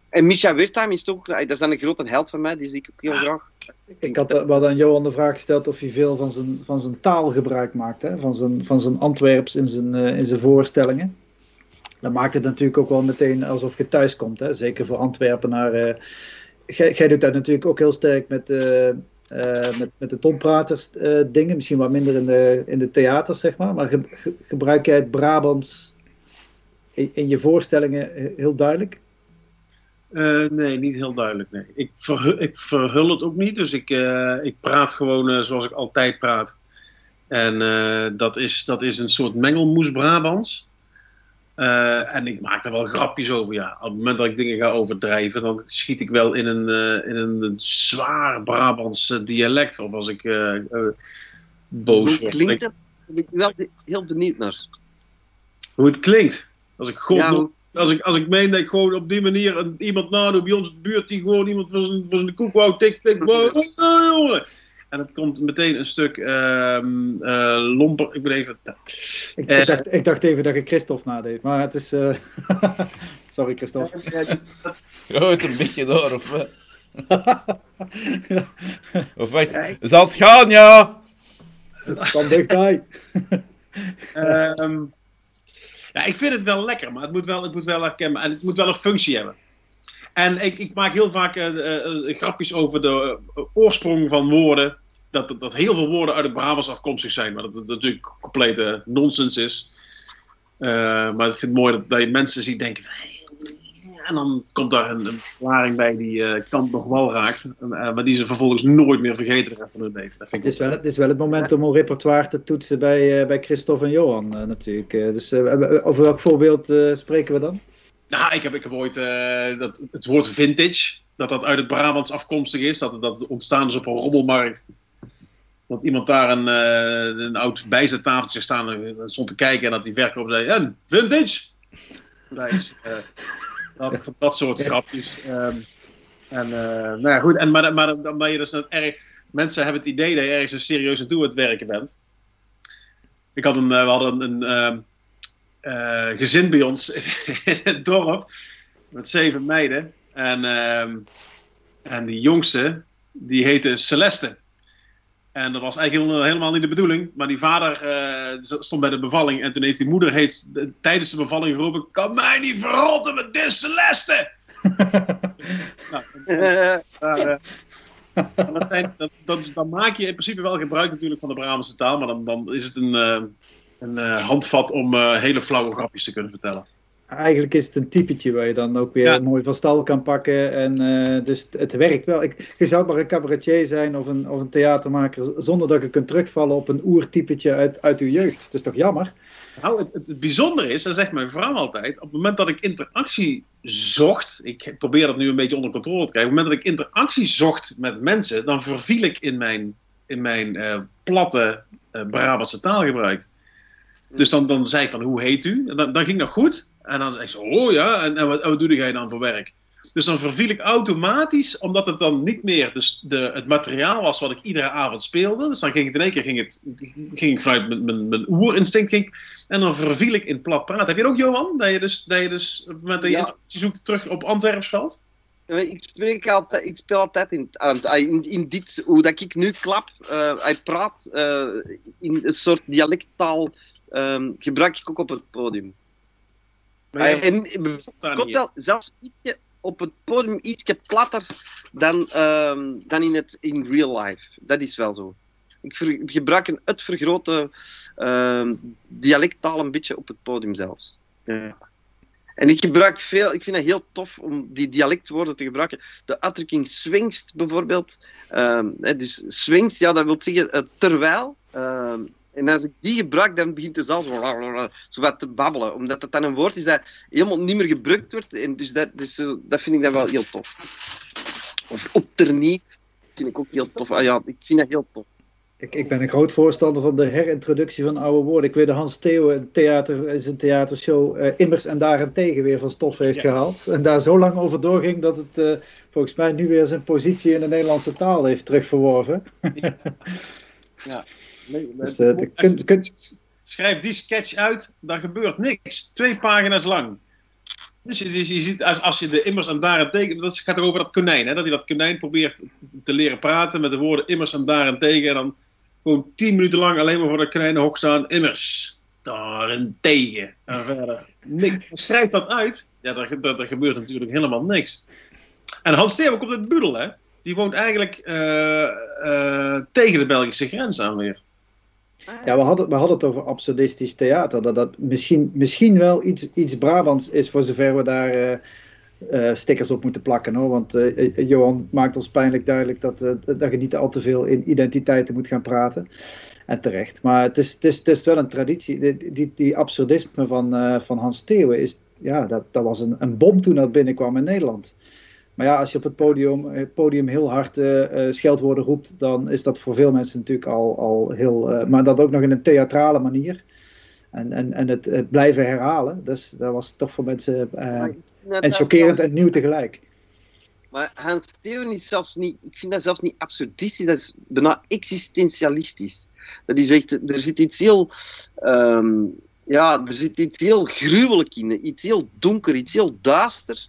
en Misha Wertheim is toch. dat is dan een grote held van mij, die zie ik ook heel graag. Ik had wel aan Johan de vraag gesteld of hij veel van zijn, van zijn taal gebruik maakt, hè? Van, zijn, van zijn Antwerps in zijn, in zijn voorstellingen. Dat maakt het natuurlijk ook wel meteen alsof je thuis komt, hè? zeker voor Antwerpenaren. Jij doet dat natuurlijk ook heel sterk met. Uh, met, met de tompraters uh, dingen, misschien wat minder in de, in de theaters, zeg maar. Maar ge, ge, gebruik jij het Brabants in, in, je voorstellingen heel duidelijk? Uh, nee, niet heel duidelijk. Nee. Ik, ik verhul het ook niet, dus ik, ik praat gewoon zoals ik altijd praat. En dat, is, dat is een soort mengelmoes Brabants. Uh, en ik maak er wel grapjes over, ja. Op het moment dat ik dingen ga overdrijven, dan schiet ik wel in een, uh, in een zwaar Brabants dialect. Of als ik uh, boos word. Hoe klinkt dat? Ben ik wel heel benieuwd naar. Hoe het klinkt? Als ik, God Ja, als, ik, als ik meen dat ik gewoon op die manier een, iemand nadoe bij ons in de buurt die gewoon iemand van zijn, van zijn koek wou, tik, tik, oh, jongen. En het komt meteen een stuk ehm eh, lomper. Ik ben even. Ik, Eh. dacht, ik dacht even dat ik Christophe nadeed, maar het is... eh, <laughs> Sorry Christophe. <laughs> Gooi het een beetje door, of wat? <laughs> Of wacht, zal het gaan, ja? Van dichtbij. Ehm, ja, ik vind het wel lekker, maar het moet wel, het moet wel herkenbaar en het moet wel een functie hebben. En ik, ik maak heel vaak grapjes over de oorsprong van woorden. Dat, dat, dat heel veel woorden uit het Brabants afkomstig zijn, maar dat het natuurlijk complete nonsens is. Eh, maar ik vind het mooi dat, dat je mensen ziet denken. van, "Hey, En dan komt daar een, een verklaring bij die eh kant nog wel raakt. Eh, maar die ze vervolgens nooit meer vergeten rest van hun leven. Dat vind Het is, wel, het is wel het moment om een repertoire te toetsen bij, bij Christophe en Johan natuurlijk. Dus over welk voorbeeld spreken we dan? Nou, ik heb, ik heb ooit dat, het woord vintage, dat dat uit het Brabants afkomstig is. Dat, dat het ontstaan is op een rommelmarkt. Dat iemand daar een, eh, een oud bijzettafeltje staan en stond te kijken en dat die verkoper zei: En, vintage! Dat is, eh, <laughs> dat, dat soort grapjes. ehm, en, eh, nou ja, goed. En, maar, maar, maar, maar je dus een erg, mensen hebben het idee dat je ergens een serieus aan toe aan het werken bent. Ik had een, eh, we hadden een, ehm, eh, gezin bij ons <laughs> in het dorp. Met zeven meiden. En, ehm, en die jongste, die heette Celeste. En dat was eigenlijk heel- helemaal niet de bedoeling. Maar die vader eh, stond bij de bevalling. En toen heeft die moeder heeft, tijdens de bevalling geroepen... Kan mij niet verrotten met dit Celeste! <laughs> nou, Eh, daar, eh, dat zijn, dat, dat, dan maak je in principe wel gebruik natuurlijk van de Brabantse taal. Maar dan, dan is het een, eh, een eh, handvat om eh, hele flauwe grapjes te kunnen vertellen. Eigenlijk is het een typetje waar je dan ook weer Ja. mooi van stal kan pakken. En, eh, dus het werkt wel. Ik, je zou maar een cabaretier zijn of een, of een theatermaker zonder dat je kunt terugvallen op een oertypetje uit, uit uw jeugd. Dat is toch jammer? Nou, het, het bijzondere is, dat zegt mijn vrouw altijd, op het moment dat ik interactie zocht, ik probeer dat nu een beetje onder controle te krijgen, op het moment dat ik interactie zocht met mensen, dan verviel ik in mijn, in mijn eh, platte eh, Brabantse taalgebruik. Dus dan, dan zei ik van, hoe heet u? En dan, dan ging dat goed. En dan zei ik zo, oh ja, en, en wat, en wat doe jij dan voor werk? Dus dan verviel ik automatisch, omdat het dan niet meer de, het materiaal was wat ik iedere avond speelde. Dus dan ging het in één keer ging het, ging ik vanuit mijn, mijn, mijn oerinstinct. Ging, en dan verviel ik in plat praten. Heb je dat ook, Johan? Dat je dus, dat je dus dat je Ja. zoekt terug op Antwerpsveld? Ik, spreek altijd, ik speel altijd in, in, in dit, hoe dat ik nu klap, eh hij praat eh, in een soort dialecttaal, ehm, gebruik ik ook op het podium. Maar en klopt niet wel, zelfs ietsje op het podium ietsje platter dan, ehm, dan in, het, in real life. Dat is wel zo. Ik ver- gebruik een uitvergrote ehm dialecttaal een beetje op het podium zelfs. Ja. En ik gebruik veel, ik vind het heel tof om die dialectwoorden te gebruiken. De uitdrukking swingst bijvoorbeeld. Ehm, hè, dus swingst, ja, dat wil zeggen eh, terwijl. En als ik die gebruik, dan begint de zaal zo, wat te babbelen. Omdat het dan een woord is dat helemaal niet meer gebruikt wordt. En dus dat, dus, eh, dat vind ik dan wel heel tof. Of op terniet vind ik ook heel tof. Ah, ja, ik vind dat heel tof. Ik, ik ben een groot voorstander van de herintroductie van oude woorden. Ik weet dat Hans Theo een theater, in zijn theatershow eh, immers en daarentegen weer van stof heeft Ja. gehaald. En daar zo lang over doorging dat het eh, volgens mij nu weer zijn positie in de Nederlandse taal heeft terugverworven. <laughs> Dus, eh, de- kun- kun- Schrijf die sketch uit, daar gebeurt niks. Twee pagina's lang. Dus je, je ziet, als, als je de immers en daarentegen, dat gaat over dat konijn, hè, dat hij dat konijn probeert te leren praten met de woorden immers en daarentegen. En dan gewoon tien minuten lang alleen maar voor dat konijn hok staan, immers, daarentegen. En verder niks. <laughs> Schrijf dat uit, ja, daar, daar, daar gebeurt natuurlijk helemaal niks. En Hans Theo komt uit Budel, hè. Die woont eigenlijk eh, eh, tegen de Belgische grens aan weer. Ja, we hadden, we hadden het over absurdistisch theater. Dat dat misschien, misschien wel iets, iets Brabants is, voor zover we daar eh, stickers op moeten plakken. Hoor. Want eh, Johan maakt ons pijnlijk duidelijk dat, dat je niet al te veel in identiteiten moet gaan praten. En terecht. Maar het is, het is, het is wel een traditie. Die, die, die absurdisme van, van Hans Theeuwen, is, ja, dat, dat was een, een bom toen dat binnenkwam in Nederland. Maar ja, als je op het podium, het podium heel hard eh, eh, scheldwoorden roept, dan is dat voor veel mensen natuurlijk al, al heel. eh, maar dat ook nog in een theatrale manier. En, en, en het, het blijven herhalen, dus, dat was toch voor mensen en chockerend en nieuw tegelijk. Maar Hans Steven is zelfs niet, ik vind dat zelfs niet absurdistisch, dat is bijna existentialistisch. Dat is echt, er zit iets heel, um, ja, er zit iets heel gruwelijk in, iets heel donker, iets heel duister.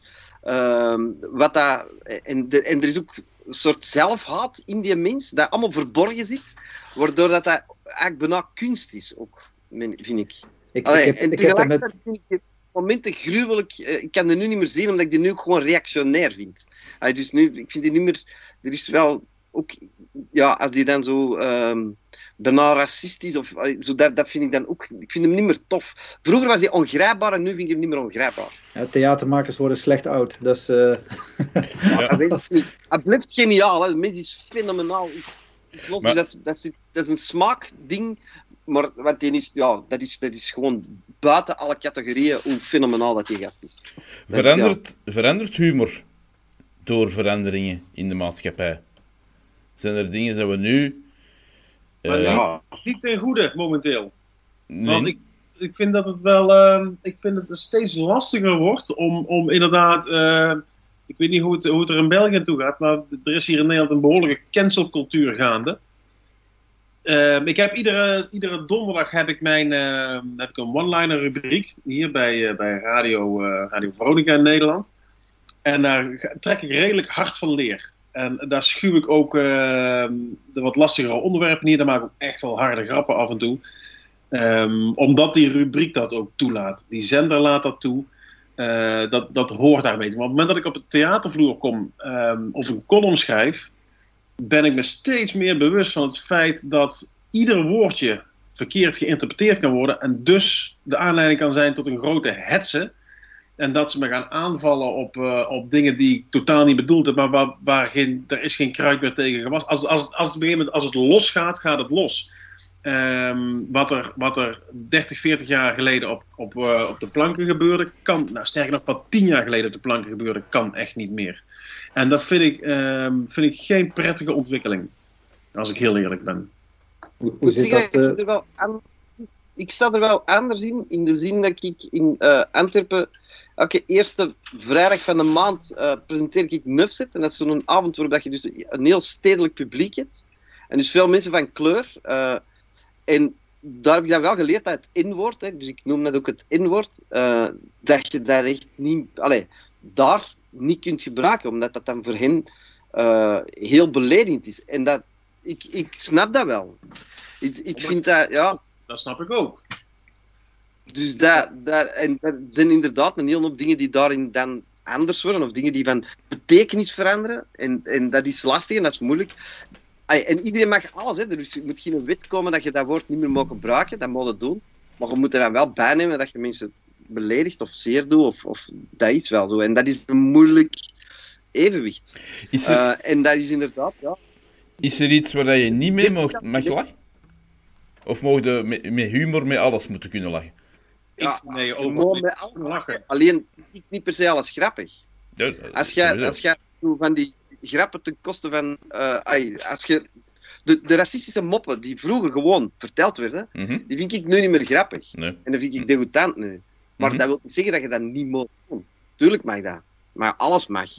Um, wat dat, en, de, en er is ook een soort zelfhaat in die mens, dat allemaal verborgen zit, waardoor dat, dat eigenlijk bijna kunst is, ook, vind ik. Ik, Allee, ik heb, ik heb met... vind ik momenten gruwelijk. Uh, ik kan er nu niet meer zien, omdat ik die nu ook gewoon reactionair vind. Allee, dus nu, ik vind die niet meer. Er is wel ook. Ja, als die dan zo. Um, bijna racistisch of zo, dat, dat vind ik dan ook. Ik vind hem niet meer tof. Vroeger was hij ongrijpbaar en nu vind ik hem niet meer ongrijpbaar. Ja, theatermakers worden slecht oud. Dat is. Uh... <laughs> ja, dat niet. Hij blijft geniaal. Hè. De mens is fenomenaal. Is, is los. Maar... Dus dat, is, dat, is, dat is een smaakding. Maar wat die is, ja, dat, is, dat is gewoon buiten alle categorieën hoe fenomenaal dat die gast is. Verandert, ja. verandert humor door veranderingen in de maatschappij? Zijn er dingen dat we nu. Maar ja, niet ten goede momenteel. Nee. Want ik, ik vind dat het wel. Uh, ik vind dat het steeds lastiger wordt om, om inderdaad. Uh, ik weet niet hoe het, hoe het er in België toe gaat, maar er is hier in Nederland een behoorlijke cancelcultuur gaande. Uh, ik heb iedere, iedere donderdag heb ik, mijn, heb ik een one-liner rubriek hier bij, uh, bij Radio, Radio Veronica in Nederland. En daar trek ik redelijk hard van leer. En daar schuw ik ook ehm, de wat lastigere onderwerpen neer. Daar maak ik ook echt wel harde grappen af en toe. Um, omdat die rubriek dat ook toelaat. Die zender laat dat toe. dat, dat hoort daarmee. Maar op het moment dat ik op het theatervloer kom um, of een column schrijf ben ik me steeds meer bewust van het feit dat ieder woordje verkeerd geïnterpreteerd kan worden en dus de aanleiding kan zijn tot een grote hetze. En dat ze me gaan aanvallen op, uh, op dingen die ik totaal niet bedoeld heb, maar waar, waar geen, er is geen kruid meer tegen gewas. Als, als, als, het, moment, als het losgaat, gaat het los. Um, wat, er, wat er 30, 40 jaar geleden op, op, uh, op de planken gebeurde, kan, nou sterker nog, wat 10 jaar geleden op de planken gebeurde, kan echt niet meer. En dat vind ik, um, vind ik geen prettige ontwikkeling. Als ik heel eerlijk ben. Hoe, hoe zit dat, uh... ik, er wel aan, ik sta er wel anders in, in de zin dat ik in uh, Antwerpen elke eerste vrijdag van de maand uh, presenteer ik Nufzet. En dat is zo'n avond waarop je dus een heel stedelijk publiek hebt. En dus veel mensen van kleur. Uh, en daar heb ik dan wel geleerd dat het inwoord, hè, dus ik noem dat ook het inwoord, uh, dat je daar echt niet... Allee, daar niet kunt gebruiken, omdat dat dan voor hen heel beledigend is. En dat, ik, ik snap dat wel. Ik, ik vind dat, ja... Dat snap ik ook. Dus dat, dat, en dat zijn inderdaad een hele hoop dingen die daarin dan anders worden, of dingen die van betekenis veranderen. En, en dat is lastig en dat is moeilijk. En iedereen mag alles, hè. dus er moet geen wet komen dat je dat woord niet meer mag gebruiken, dat moet je doen. Maar je moet er dan wel bij nemen dat je mensen beledigd of zeer doe, of, of dat is wel zo. En dat is een moeilijk evenwicht. Er... Uh, en dat is inderdaad, ja. Is er iets waar je niet mee mag, mag lachen? Of mogen je met, met, humor met alles moeten kunnen lachen? Ja, nee, ook met alles lachen. Alleen niet per se alles grappig. Ja, als je als je van die grappen ten koste van. Uh, ay, als je de, de, racistische moppen die vroeger gewoon verteld werden, mm -hmm. die vind ik nu niet meer grappig. Nee. En dan vind ik degoutant nu. Maar mhm. dat wil niet zeggen dat je dat niet moet doen. Tuurlijk mag dat. Maar alles mag.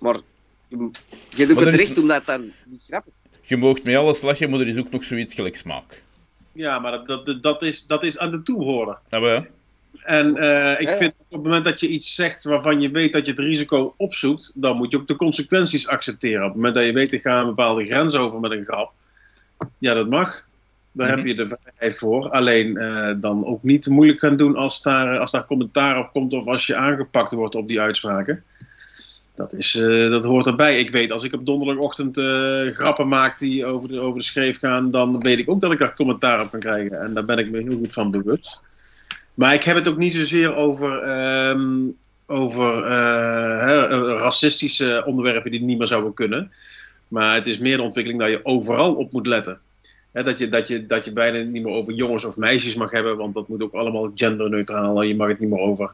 Maar je, je doet het recht is... omdat dat niet grappig. Je moogt met alles lachen, maar er is ook nog zoiets gelijk smaak. Ja, maar dat, dat, dat, is, dat is aan de toehoren. Ja, wel. En uh, ik vind op het moment dat je iets zegt waarvan je weet dat je het risico opzoekt, dan moet je ook de consequenties accepteren. Op het moment dat je weet, ik ga een bepaalde grens over met een grap, ja, dat mag. Daar heb mhm. je de vrijheid voor. Alleen uh, dan ook niet moeilijk gaan doen als daar, als daar commentaar op komt of als je aangepakt wordt op die uitspraken. Dat, is, uh, dat hoort erbij. Ik weet, als ik op donderdagochtend uh, grappen maak die over de, over de schreef gaan, dan weet ik ook dat ik daar commentaar op kan krijgen. En daar ben ik me heel goed van bewust. Maar ik heb het ook niet zozeer over, um, over hè, racistische onderwerpen die niet meer zouden kunnen. Maar het is meer de ontwikkeling dat je overal op moet letten dat, je, dat, je, dat je bijna niet meer over jongens of meisjes mag hebben, want dat moet ook allemaal genderneutraal. Je mag het niet meer over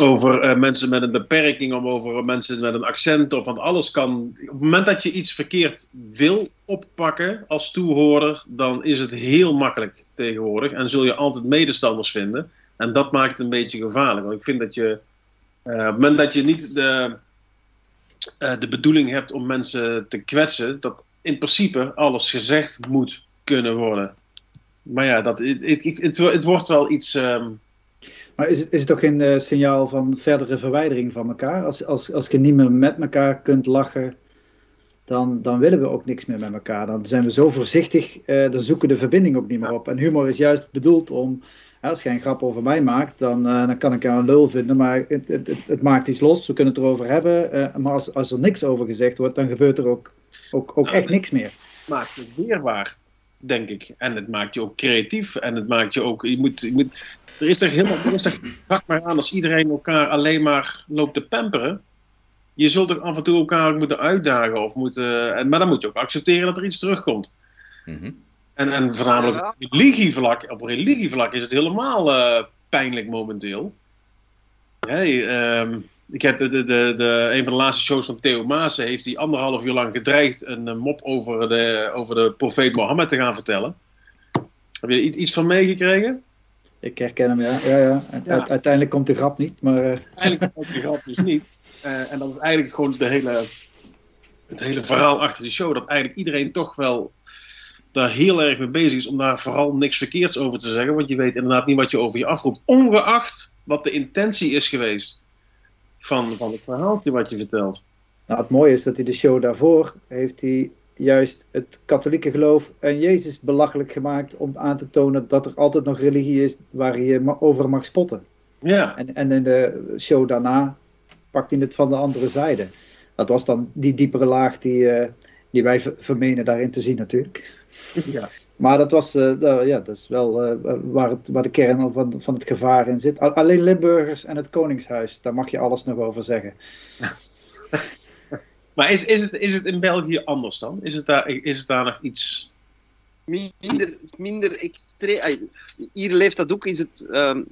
over eh, mensen met een beperking, of over mensen met een accent of van alles kan. Op het moment dat je iets verkeerd wil oppakken als toehoorder, dan is het heel makkelijk tegenwoordig en zul je altijd medestanders vinden. En dat maakt het een beetje gevaarlijk. Want ik vind dat je eh, op het moment dat je niet de, uh, de bedoeling hebt om mensen te kwetsen, dat in principe alles gezegd moet kunnen worden. Maar ja, dat, het, het, het, wordt wel iets. Um... Maar is het, is het toch geen uh, signaal van verdere verwijdering van elkaar? Als, als, als je niet meer met elkaar kunt lachen, dan, dan willen we ook niks meer met elkaar. Dan zijn we zo voorzichtig, uh, dan zoeken de verbinding ook niet meer op. En humor is juist bedoeld om als je een grap over mij maakt, dan, uh, dan kan ik jou een lul vinden, maar het, het, het, het, maakt iets los. We kunnen het erover hebben. Maar als, als er niks over gezegd wordt, dan gebeurt er ook, ook, ook echt niks meer. Maakt het weerbaar, denk ik. En het maakt je ook creatief. En het maakt je ook. Je moet, je moet, er is toch helemaal. Er is maar aan als iedereen elkaar alleen maar loopt te pamperen. Je zult toch af en toe elkaar moeten uitdagen. Of moeten, en, maar dan moet je ook accepteren dat er iets terugkomt. Mm -hmm. En, en voornamelijk op religievlak, op religievlak is het helemaal uh, pijnlijk momenteel. Hey, um, ik heb de, de, de, een van de laatste shows van Theo Maassen heeft hij anderhalf uur lang gedreigd een, een mop over de, over de profeet Mohammed te gaan vertellen. Heb je iets, iets van meegekregen? Ik herken hem, ja. ja, ja. ja. Uiteindelijk komt de grap niet, maar... Uh... Uiteindelijk komt de grap dus niet. Uh, en dat is eigenlijk gewoon de hele, het hele verhaal achter de show. Dat eigenlijk iedereen toch wel daar heel erg mee bezig is om daar vooral niks verkeerds over te zeggen. Want je weet inderdaad niet wat je over je afroept. Ongeacht wat de intentie is geweest van, van het verhaaltje wat je vertelt. Nou, het mooie is dat hij de show daarvoor heeft hij juist het katholieke geloof en Jezus belachelijk gemaakt om aan te tonen dat er altijd nog religie is waar je over mag spotten. Ja. En, en in de show daarna pakt hij het van de andere zijde. Dat was dan die diepere laag die, uh, die wij vermenen daarin te zien natuurlijk. Ja. Maar dat, was, uh, ja, dat is wel uh, waar, het, waar de kern van, van het gevaar in zit. Alleen Limburgers en het Koningshuis, daar mag je alles nog over zeggen. <laughs> maar is, is, het, is het in België anders dan? Is het daar, is het daar nog iets... Minder, minder extreem. Hier leeft dat ook, is het um,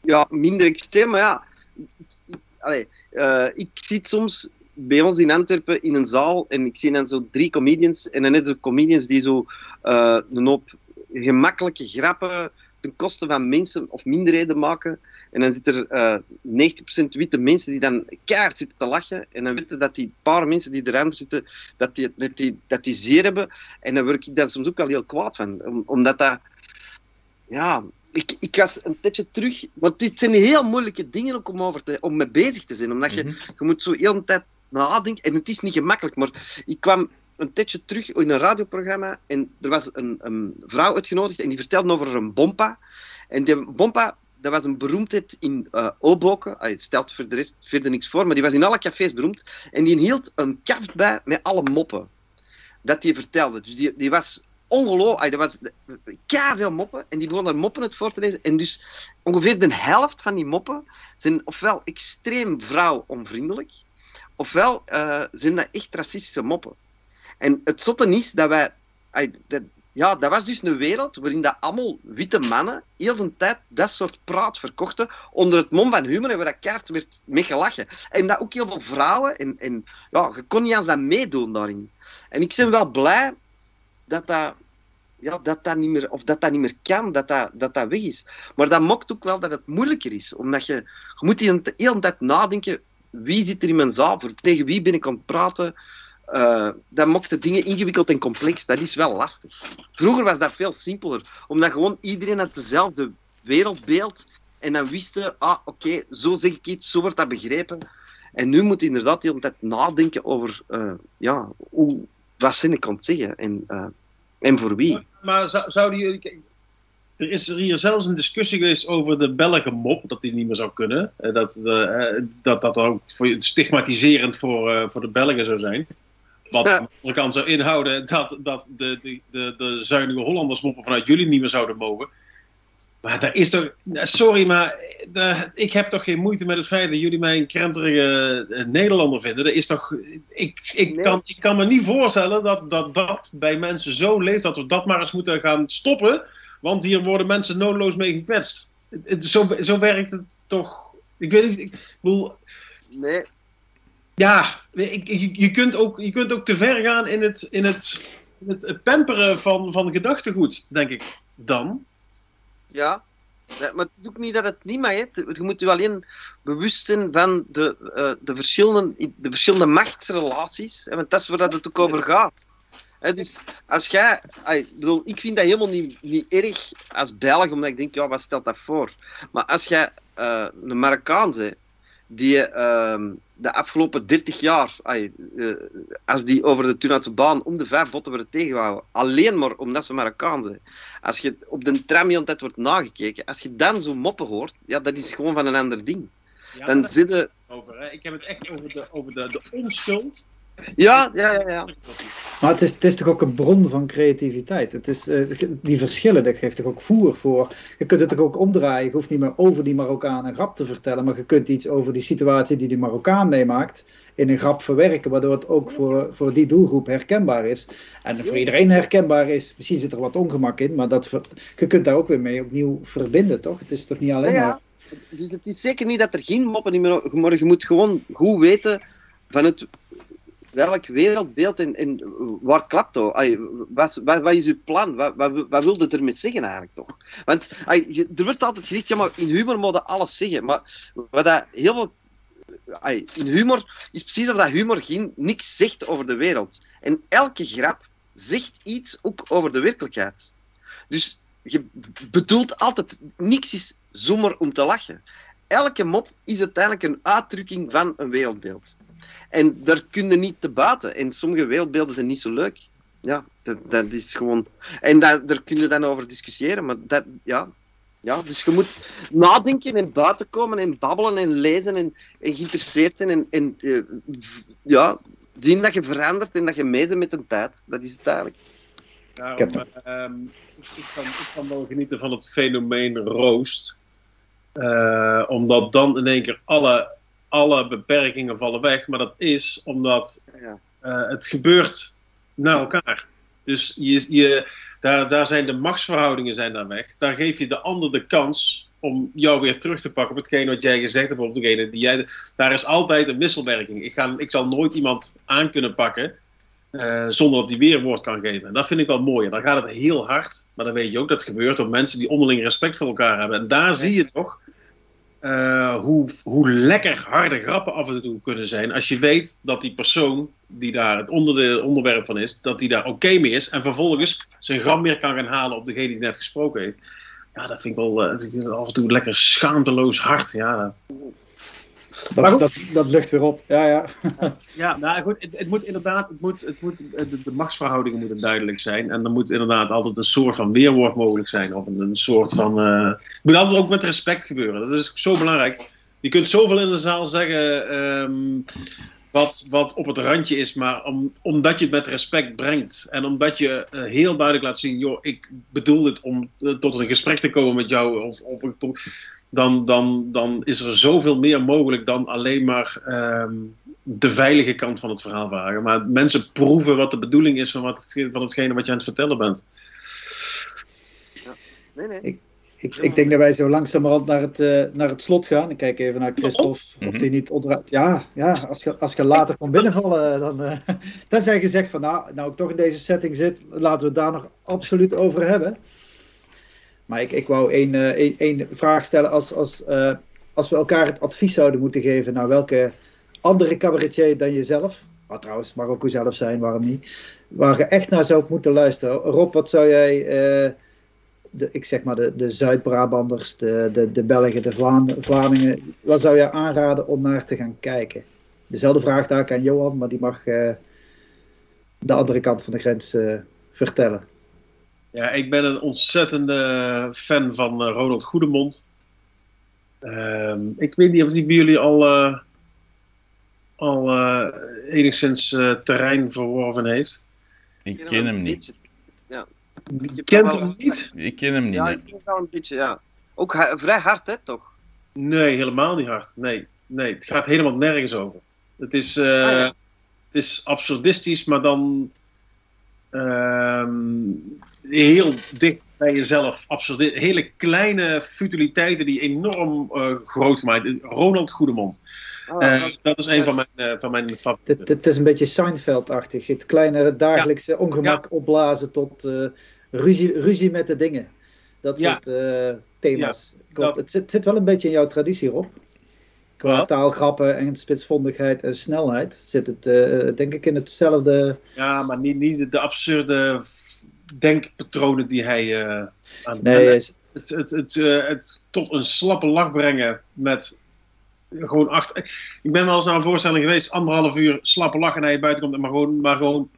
ja, minder extreem. Maar ja, allee, uh, ik zit soms bij ons in Antwerpen in een zaal en ik zie dan zo drie comedians en dan net zo comedians die zo uh, een hoop gemakkelijke grappen ten koste van mensen of minderheden maken. En dan zitten er uh, 90% witte mensen die dan keihard zitten te lachen. En dan weten dat die paar mensen die erachter zitten, dat die, dat, die, dat die zeer hebben. En dan word ik daar soms ook wel heel kwaad van. Om, omdat dat... Ja, ik, ik was een tijdje terug... Want dit zijn heel moeilijke dingen ook om, over te, om mee bezig te zijn. Omdat je, mm -hmm. je moet zo heel de tijd nadenken. En het is niet gemakkelijk, maar ik kwam een tijdje terug in een radioprogramma en er was een, een vrouw uitgenodigd en die vertelde over een bompa. En die bompa, dat was een beroemdheid in uh, Oboken. Het stelt voor de rest verder niks voor, maar die was in alle cafés beroemd. En die hield een kaft bij met alle moppen. Dat die vertelde. Dus die, die was ongelooflijk. Er was veel moppen en die begon er moppen uit voor te lezen. En dus ongeveer de helft van die moppen zijn ofwel extreem vrouwonvriendelijk, ofwel uh, zijn dat echt racistische moppen. En het zotte is dat wij... Dat, ja, dat was dus een wereld waarin dat allemaal witte mannen heel de tijd dat soort praat verkochten onder het mom van humor en waar dat kaart werd mee gelachen. En dat ook heel veel vrouwen. En, ja, je kon niet eens dat meedoen daarin. En ik ben wel blij dat dat, ja, dat, dat, niet, meer, of dat, dat niet meer kan, dat dat, dat dat weg is. Maar dat maakt ook wel dat het moeilijker is. Omdat je, je moet de hele tijd nadenken, wie zit er in mijn zaal? Tegen wie ben ik aan het praten? Uh, dat maakt de dingen ingewikkeld en complex. Dat is wel lastig. Vroeger was dat veel simpeler, omdat gewoon iedereen had dezelfde wereldbeeld en dan wisten, ah, oké, zo zeg ik iets, zo wordt dat begrepen. En nu moet je inderdaad de hele tijd nadenken over, uh, ja, hoe, wat zin ik kan zeggen en, uh, en voor wie. Maar, maar zou, zouden jullie... Er is er hier zelfs een discussie geweest over de Belgen mop, dat die niet meer zou kunnen. Dat dat, dat ook stigmatiserend voor, voor de Belgen zou zijn. Wat aan de andere kant zou inhouden dat, dat de, de, de, de zuinige Hollanders moppen vanuit jullie niet meer zouden mogen. Maar daar is toch. Sorry, maar de, ik heb toch geen moeite met het feit dat jullie mij een krenterige Nederlander vinden. Dat is toch. Ik, ik, nee. kan, ik kan me niet voorstellen dat, dat dat bij mensen zo leeft dat we dat maar eens moeten gaan stoppen. Want hier worden mensen noodloos mee gekwetst. Het, het, zo, zo werkt het toch Ik weet niet, ik bedoel, Nee, ja, je, kunt ook, je kunt ook te ver gaan in het, in het, in het pamperen van, van gedachtegoed, denk ik dan. ja. Maar het is ook niet dat het niet mag. Je moet je alleen bewust zijn van de, eh, de, verschillende, de verschillende machtsrelaties. Want dat is waar het ook over gaat. Dus als jij... Ik bedoel, ik vind dat helemaal niet, niet erg als Belg, omdat ik denk, ja, wat stelt dat voor? Maar als jij eh, een Marokkaan bent, die ehm, de afgelopen 30 jaar, eh, als die over de Tunatse baan om de vijf botten worden tegengehouden, alleen maar omdat ze Marokkaan zijn, als je op de tram heel de tijd wordt nagekeken, als je dan zo moppen hoort, ja, dat is gewoon van een ander ding. Ja, Dan daar zit je... over, hè. Ik heb het echt over de, over de, de onschuld. Ja, ja, ja, ja. Maar het is, het is toch ook een bron van creativiteit. Het is, eh, die verschillen, dat geeft toch ook voer voor. Je kunt het toch ook omdraaien. Je hoeft niet meer over die Marokkaan een grap te vertellen, maar je kunt iets over die situatie die die Marokkaan meemaakt in een grap verwerken, waardoor het ook voor, voor die doelgroep herkenbaar is. En voor iedereen herkenbaar is. Misschien zit er wat ongemak in, maar dat, je kunt daar ook weer mee opnieuw verbinden, toch? Het is toch niet alleen Ja, ja. maar... Dus het is zeker niet dat er geen moppen niet meer... Maar je moet gewoon goed weten van het welk wereldbeeld en, waar klapt dat? Wat, wat, is uw plan? Wat, wat, wat ermee zeggen eigenlijk toch? Want er wordt altijd gezegd, ja maar in humor moet alles zeggen. Maar wat dat heel veel... in humor is precies of dat humor geen, niks zegt over de wereld. En elke grap zegt iets ook over de werkelijkheid. Dus je bedoelt altijd, niks is zomaar om te lachen. Elke mop is uiteindelijk een uitdrukking van een wereldbeeld. En daar kun je niet te buiten. En sommige wereldbeelden zijn niet zo leuk. Ja, dat, dat is gewoon... En dat, daar kun je dan over discussiëren, maar dat, ja... Ja, dus je moet nadenken en buiten komen en babbelen en lezen en, en geïnteresseerd zijn en, en eh, ja, zien dat je verandert en dat je mee bent met de tijd. Dat is het eigenlijk. Daarom, Ik heb ehm, ik, kan, ik kan wel genieten van het fenomeen roost. Eh, omdat dan in één keer alle, alle beperkingen vallen weg. Maar dat is omdat Ja. eh, het gebeurt naar elkaar. Dus je, je, daar, daar zijn de machtsverhoudingen zijn daar weg. Daar geef je de ander de kans om jou weer terug te pakken op hetgeen wat jij gezegd hebt. Op degene die jij, daar is altijd een wisselwerking. Ik, ga, ik zal nooit iemand aan kunnen pakken eh, zonder dat hij weer woord kan geven. En dat vind ik wel mooi. En dan gaat het heel hard. Maar dan weet je ook dat het gebeurt op mensen die onderling respect voor elkaar hebben. En daar zie je toch eh, hoe, hoe lekker harde grappen af en toe kunnen zijn. Als je weet dat die persoon die daar het onderwerp van is, dat die daar oké mee is. En vervolgens zijn grap meer kan gaan halen op degene die net gesproken heeft. Ja, dat vind ik wel eh, af en toe lekker schaamteloos hard. Ja, Dat, goed. dat, dat lucht weer op. Ja, ja. <laughs> Ja, nou goed, het, het moet inderdaad, het moet, het moet, de, de machtsverhoudingen moeten duidelijk zijn. En er moet inderdaad altijd een soort van weerwoord mogelijk zijn. Of een, een soort van. eh, het moet altijd ook met respect gebeuren. Dat is zo belangrijk. Je kunt zoveel in de zaal zeggen. ehm, wat, wat op het randje is, maar om, omdat je het met respect brengt. En omdat je eh, heel duidelijk laat zien: joh, ik bedoel dit om eh, tot een gesprek te komen met jou. Of, of, dan, dan, dan is er zoveel meer mogelijk dan alleen maar ehm, de veilige kant van het verhaal vragen. Maar mensen proeven wat de bedoeling is van, wat, van hetgene wat je aan het vertellen bent. Nee, nee. Ik, ik denk dat wij zo langzamerhand naar het, eh, naar het slot gaan. Ik kijk even naar Christophe. Of Mhm. die niet onderuit. Ja, ja als, je, als je later kon binnenvallen, dan. eh <laughs> tenzij je gezegd van nou, nou ik toch in deze setting zit, laten we het daar nog absoluut over hebben. Maar ik, ik wou één, eh, één, één vraag stellen. Als, als, eh, als we elkaar het advies zouden moeten geven naar welke andere cabaretier dan jezelf. Maar trouwens, mag ook zelf zijn, waarom niet? Waar je echt naar zou moeten luisteren. Rob, wat zou jij. eh, de, ik zeg maar de, de Zuid-Brabanders, de, de, de Belgen, de Vlaam, Vlamingen. Wat zou je aanraden om naar te gaan kijken? Dezelfde vraag daar aan Johan, maar die mag de andere kant van de grens vertellen. Ja, ik ben een ontzettende fan van eh, Ronald Goedemond. Ehm, ik weet niet of die bij jullie al, eh, al eh, enigszins eh, terrein verworven heeft. Ik ken hem niet. Ja. Je kent hem niet? Ik ken hem niet. Ja, ik het wel een beetje, ja. Ook ha- vrij hard, hè, toch? Nee, helemaal niet hard. Nee, nee het gaat helemaal nergens over. Het is, eh, Ah, ja. het is absurdistisch, maar dan heel dicht bij jezelf absurdeert. Hele kleine futiliteiten die enorm uh, groot maken. Ronald Goedemond. Oh, uh, dat is een van mijn, uh, van mijn favorieten. Het, het, is een beetje Seinfeld-achtig. Het kleine dagelijkse ja. ongemak ja. opblazen tot ruzie, ruzie met de dingen. Dat soort thema's. Dat... Het, zit, zit, wel een beetje in jouw traditie, Rob. Qua taalgrappen en spitsvondigheid en snelheid zit het denk ik in hetzelfde... Ja, maar niet, niet de absurde denkpatronen die hij uh, aan nee, het, het, het, het, uh, het, tot een slappe lach brengen met gewoon acht. Ik ben wel eens naar een voorstelling geweest, anderhalf uur slappe lachen naar je buiten komt, maar gewoon, maar gewoon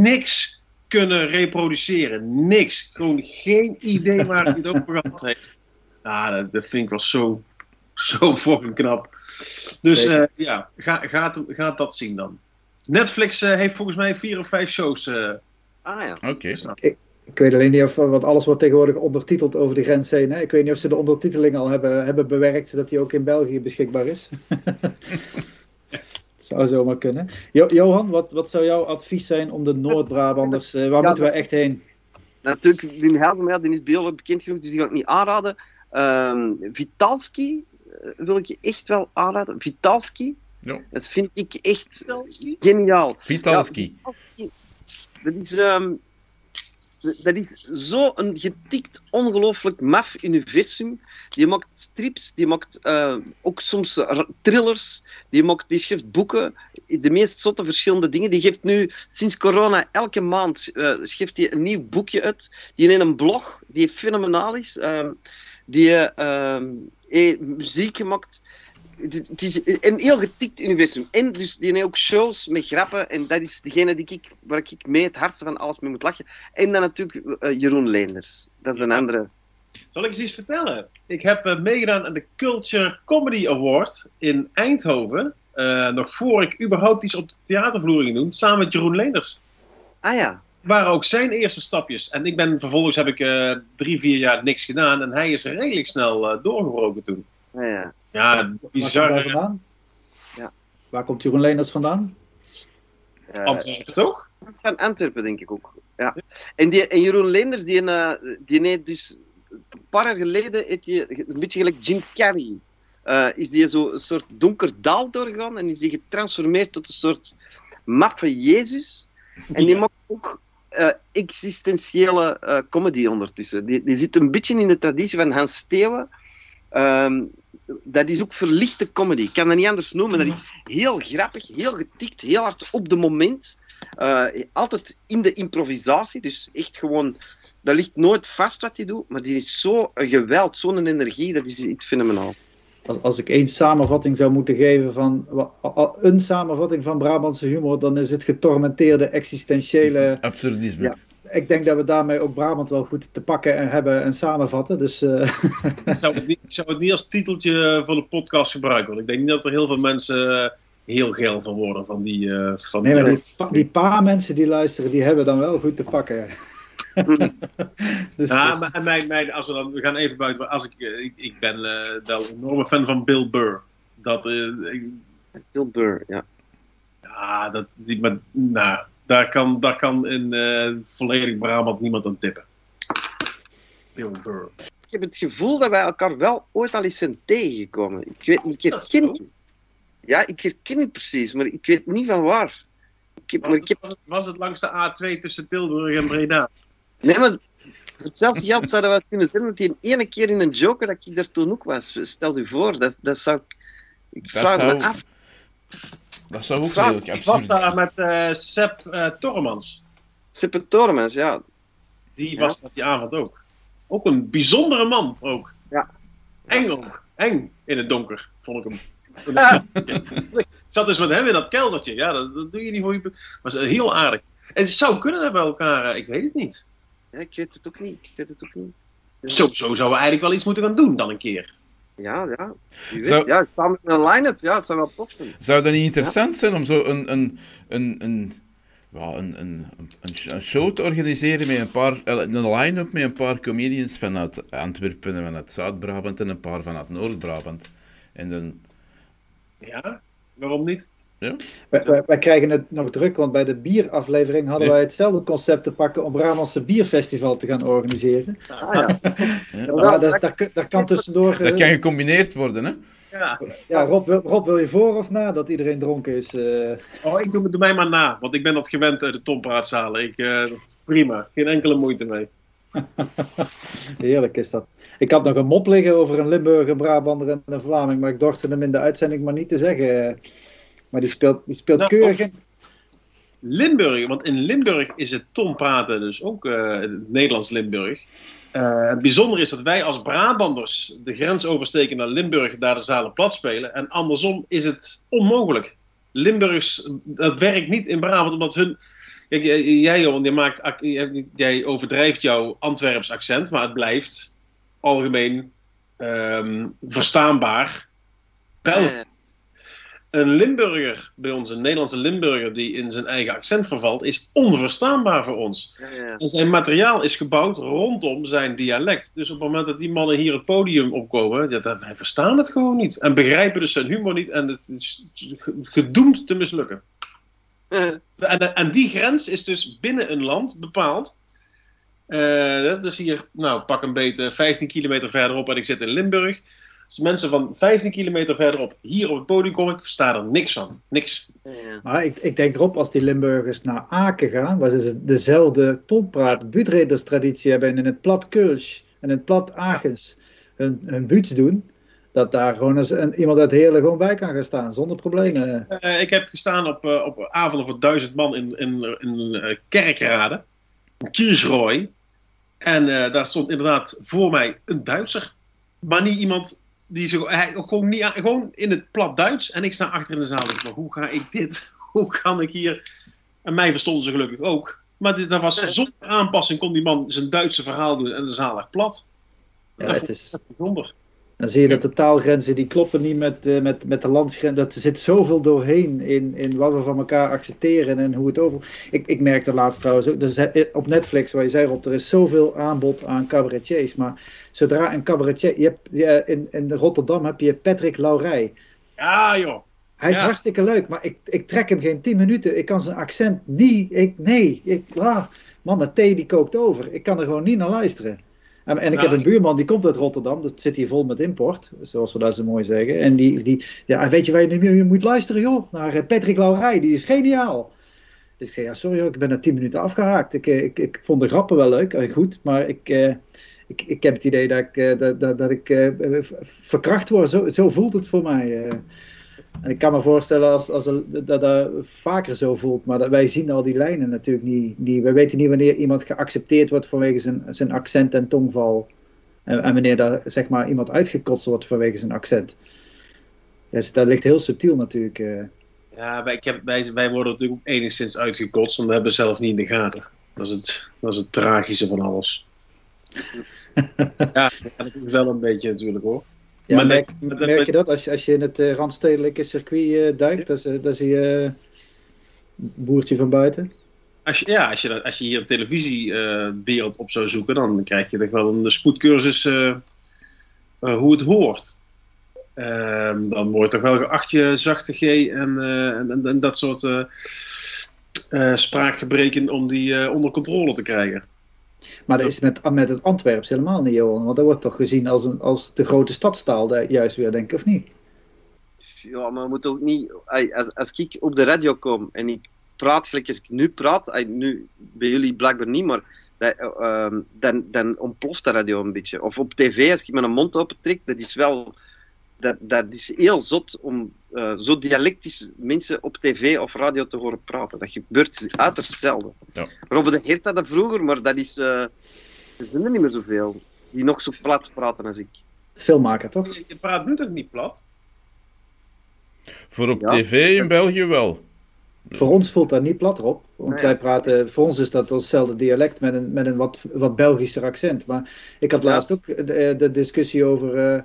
niks kunnen reproduceren. Niks. Gewoon geen idee waar hij het over gehad heeft. Nou, dat, dat vind ik wel zo, zo fucking knap. Dus uh, ja, ga, gaat, gaat dat zien dan. Netflix heeft volgens mij vier of vijf shows Ah ja. Oké. Okay. Ik, ik, weet alleen niet of, want alles wordt tegenwoordig ondertiteld over de grens heen. Hè? Ik weet niet of ze de ondertiteling al hebben, hebben bewerkt, zodat die ook in België beschikbaar is. Het <laughs> zou zomaar kunnen. Jo Johan, wat, wat zou jouw advies zijn om de Noord-Brabanders, uh, waar ja, moeten we echt heen? Natuurlijk, Wim Helsen, die is bij bekend genoeg, dus die ga ik niet aanraden. Um, Vitalski uh, wil ik je echt wel aanraden. Vitalski, ja. dat vind ik echt geniaal. Vitalski. Ja, dat is, um, dat is zo een getikt, ongelooflijk maf universum. Die maakt strips, die maakt uh, ook soms thrillers, die, maakt, die schrijft boeken, de meest zotte verschillende dingen. Die geeft nu sinds corona elke maand uh, schrijft hij een nieuw boekje uit. Die in een blog, die fenomenaal is. Uh, die uh, muziek gemaakt het is een heel getikt universum. En dus die ook shows met grappen. En dat is degene die ik, waar ik mee het hardste van alles mee moet lachen. En dan natuurlijk uh, Jeroen Leenders. Dat is een andere. Zal ik eens iets vertellen? Ik heb uh, meegedaan aan de Culture Comedy Award in Eindhoven. Uh, nog voor ik überhaupt iets op de theatervloer ging doen. Samen met Jeroen Leenders. Ah ja. Waren ook zijn eerste stapjes. En ik ben vervolgens heb ik drie, vier jaar niks gedaan. En hij is redelijk snel doorgebroken toen. Ah ja. Ja, bizar. Waar komt vandaan? Ja. Waar komt Jeroen Leenders vandaan? Uh, Antwerpen, toch? Van Antwerpen, denk ik ook. Ja. En, die, en Jeroen Leenders, die, uh, die heeft dus een paar jaar geleden, heeft die, een beetje gelijk Jim Carrey, uh, is die zo een soort donker daal doorgegaan en is die getransformeerd tot een soort maffe Jezus. En die maakt ook uh, existentiële uh, comedy ondertussen. Die, die zit een beetje in de traditie van Hans Steeuwen. Um, dat is ook verlichte comedy. Ik kan dat niet anders noemen. Dat is heel grappig, heel getikt, heel hard op de moment. Uh, altijd in de improvisatie. Dus echt gewoon, dat ligt nooit vast wat hij doet. Maar die is zo geweld, zo'n energie, dat is iets fenomenaal. Als, als ik één samenvatting zou moeten geven van een samenvatting van Brabantse humor, dan is het getormenteerde existentiële absurdisme. Ja, ik denk dat we daarmee ook Brabant wel goed te pakken en hebben en samenvatten. Dus, uh... <laughs> ik, zou het niet, ik zou het niet als titeltje van de podcast gebruiken. Want ik denk niet dat er heel veel mensen eh, heel geil van worden. Van die, uh, van nee, maar die, die, paar mensen die luisteren, die hebben dan wel goed te pakken. <laughs> dus, ja, maar mijn, mijn, als we dan we gaan even buiten. Als ik, ik, ik ben wel een enorme fan van Bill Burr. Dat, ik, Bill Burr, ja. Ja, dat, die, maar, nou, daar kan, daar kan in uh, volledig Brabant niemand aan tippen. Bill Burr. Ik heb het gevoel dat wij elkaar wel ooit al eens zijn tegengekomen. Ik weet niet, ik herken het. Ja, ik herken het precies, maar ik weet niet van waar. Ik heb, was, maar ik heb... was, het, was het langs de A2 tussen Tilburg en Breda? Nee, maar hetzelfde geld zouden we kunnen zeggen dat hij een ene keer in een joker dat ik daar toen ook was. Stel u voor, dat, dat zou ik... Ik vraag me af. Dat zou ook Ik was daar met uh, Sepp uh, Tormans. Sepp Tormans, ja. Die ja. was dat die avond ook. Ook een bijzondere man, ook. Ja. Eng ook. Eng in het donker, vond ik hem. <laughs> ik zat dus met hem in dat keldertje. Ja, dat, dat doe je niet voor je... Maar heel aardig. En het zou kunnen dat bij elkaar, eh, ik weet het niet. Ja, ik weet het ook niet. Ik weet het ook niet. Zo, zo zouden we eigenlijk wel iets moeten gaan doen dan een keer. Ja, ja. Weet, zou, ja, samen met een line-up, ja, het zou wel tof zijn. Zou dat niet interessant ja. zijn om zo een, een, een, een, ja, een, een, een, show te organiseren met een paar, een line-up met een paar comedians vanuit Antwerpen en vanuit Zuid-Brabant en een paar vanuit Noord-Brabant? En dan... Ja, waarom niet? Ja. Wij, wij, wij krijgen het nog druk, want bij de bieraflevering hadden Ja. wij hetzelfde concept te pakken om Brabantse Bierfestival te gaan organiseren. Ah, ja. Maar dat, daar, daar kan tussendoor... Dat eh, kan gecombineerd worden, hè? Ja. Ja, Rob, wil- Rob, wil je voor of na dat iedereen dronken is? eh? Oh, ik doe, doe mij maar na, want ik ben dat gewend uit de tompraatzalen. Ik, eh, prima, geen enkele moeite mee. <laughs> Heerlijk is dat. Ik had nog een mop liggen over een Limburger, Brabander en een Vlaming, maar ik dorste hem in de uitzending maar niet te zeggen. Maar die speelt, die speelt Nou, keurig in. Limburg, want in Limburg is het tompraten dus ook eh, het Nederlands Limburg. Eh, het bijzondere is dat wij als Brabanders de grens oversteken naar Limburg, daar de zalen plat spelen. En andersom is het onmogelijk. Limburgs, dat werkt niet in Brabant, omdat hun... Kijk, jij, jij, Johan, je maakt, jij- jij overdrijft jouw Antwerps accent, maar het blijft algemeen ehm, verstaanbaar. Belgisch. Een Limburger, bij ons een Nederlandse Limburger, die in zijn eigen accent vervalt, is onverstaanbaar voor ons. ja, ja. En zijn materiaal is gebouwd rondom zijn dialect. Dus op het moment dat die mannen hier het podium opkomen, ja, dat, wij verstaan het gewoon niet. En begrijpen dus zijn humor niet en het is gedoemd te mislukken. <laughs> En, en die grens is dus binnen een land bepaald. Eh, dat is hier, nou, pak een beetje 15 kilometer verderop en ik zit in Limburg. Als mensen van 15 kilometer verderop hier op het podium komen, ik versta er niks van. Niks. Ja. Maar ik, ik denk Rob, als die Limburgers naar Aken gaan, waar ze dezelfde tompraat, buurtreders traditie hebben en in het plat Kulsch en in het plat Agens hun, hun buurts doen, dat daar gewoon eens een, iemand uit Heerlen gewoon bij kan gaan staan, zonder problemen. Eh, ik heb gestaan op, eh, op avonden voor duizend man in, in, in eh, Kerkrade, in Kiesrooi. En eh, daar stond inderdaad voor mij een Duitser. Maar niet iemand die zo, hij, gewoon, niet, aan- gewoon in het plat Duits. En ik sta achter in de zaal. maar hoe ga ik dit? <laughs> Hoe kan ik hier? En mij verstonden ze gelukkig ook. Maar dit, dat was, zonder aanpassing kon die man zijn Duitse verhaal doen en de zaal lag plat. Ja, het is, Bijzonder. Dan zie je dat de taalgrenzen die kloppen niet met, eh, met, met de landsgrenzen. Dat er zit zoveel doorheen in, in wat we van elkaar accepteren en hoe het over. Ik, ik merkte laatst trouwens ook, dus eh, op Netflix, waar je zei op, er is zoveel aanbod aan cabaretiers. Maar zodra een cabaretier. Je hebt, in, in Rotterdam heb je Patrick Laurij. Ja, joh. Hij is Ja. hartstikke leuk, maar ik, ik trek hem geen 10 minuten. Ik kan zijn accent niet. Ik, nee, ik, ah, man, thee die kookt over. Ik kan er gewoon niet naar luisteren. En, en ik Nou, heb een buurman die komt uit Rotterdam, dat zit hier vol met import, zoals we dat zo mooi zeggen. En die, die ja, weet je waar je nu moet luisteren, joh? Naar eh, Patrick Laurij, die is geniaal. Dus ik zei, ja, sorry hoor, ik ben na 10 minuten afgehaakt. Ik, eh, ik, ik vond de grappen wel leuk, eh, goed, maar ik, ik, ik heb het idee dat ik, dat, dat, dat ik verkracht word. Zo, zo voelt het voor mij. En ik kan me voorstellen als, als dat dat vaker zo voelt, maar dat, wij zien al die lijnen natuurlijk niet, niet. Wij weten niet wanneer iemand geaccepteerd wordt vanwege zijn, zijn accent en tongval. En, en wanneer daar, zeg maar, iemand uitgekotst wordt vanwege zijn accent. Dus dat ligt heel subtiel natuurlijk. eh. Ja, wij, ik heb, wij, wij worden natuurlijk ook enigszins uitgekotst en dat hebben we zelf niet in de gaten. Dat is het, dat is het tragische van alles. <laughs> ja, dat is wel een beetje natuurlijk hoor. Ja, Maar merk, dat- dat- merk je dat als je, als je in het eh, randstedelijke circuit eh, duikt, dat, is- dat zie je eh, boertje van buiten? Als je, ja, als je, dat- als je hier op televisie wereld op zou zoeken, dan krijg je toch wel een spoedcursus hoe het hoort. Ehm, dan wordt toch wel geacht je zachte G en, en, en, dat soort spraakgebreken om die onder controle te krijgen. Maar dat is met, met het Antwerps helemaal niet, Johan. Want dat wordt toch gezien als, een, als de grote stadstaal, daar juist weer, denk ik, of niet? Ja, maar we moeten ook niet... Als, als ik op de radio kom en ik praat gelijk als ik nu praat, nu bij jullie blijkbaar niet, maar dat, eh, ehm, dan, dan ontploft de radio een beetje. Of op tv, als ik mijn mond open trek, dat is wel... Dat, dat is heel zot om eh, zo dialectisch mensen op tv of radio te horen praten. Dat gebeurt uiterst zelden. Ja. Robert de Geert had dat vroeger, maar dat is... eh er zijn er niet meer zoveel die nog zo plat praten als ik. Filmmaker, toch? Je, je praat nu toch niet plat? Voor op Ja. tv in België wel. Voor ons voelt dat niet plat op. Want Nee. wij praten, voor ons is dat hetzelfde dialect met een, met een wat, wat Belgischer accent. Maar ik had Ja. laatst ook de, de discussie over. eh,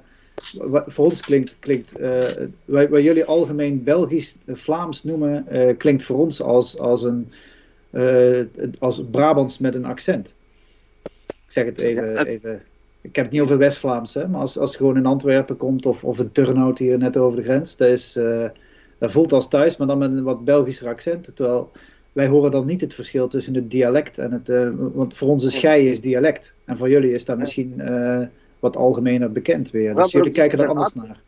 voor ons klinkt, klinkt eh, wat, wat jullie algemeen Belgisch, eh, Vlaams noemen, eh, klinkt voor ons als, als een als Brabants met een accent. Ik zeg het even. Even ik heb het niet over West-Vlaams, hè, maar als, als je gewoon in Antwerpen komt of, of in Turnhout hier net over de grens, dat is, dat voelt als thuis, maar dan met een wat Belgischer accent. Terwijl wij horen dan niet het verschil tussen het dialect en het. Want voor onze schei is dialect. En voor jullie is dat misschien wat algemener bekend weer. Dus jullie kijken er anders naar.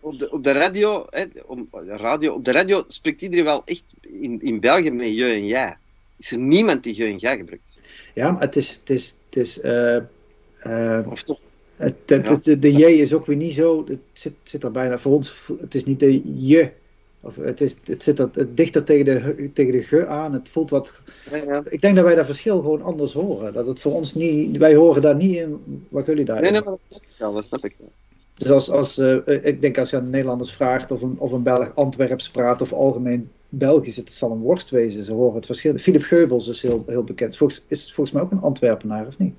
Op de, op de radio, hè, op, radio, op de radio spreekt iedereen wel echt in, in België met je en jij. Is er niemand die je en jij gebruikt? Ja, maar het is. Het is, het is uh, of toch? Het, het, ja. de, de J is ook weer niet zo. Het zit, zit er bijna voor ons. Het is niet de je of het, is, het zit het, het dichter tegen de, tegen de ge aan. Het voelt wat. Ja. Ik denk dat wij dat verschil gewoon anders horen. Dat het voor ons niet. Wij horen daar niet in wat jullie daar. Nee, nee, maar ja, dat snap ik. Dus als, als, uh, ik denk als je aan Nederlanders vraagt of een, of een Belg Antwerps praat of algemeen Belgisch, het zal een worst wezen. Ze horen het verschil. Philip Geubels is heel, heel bekend. Volgens, is volgens mij ook een Antwerpenaar, of niet?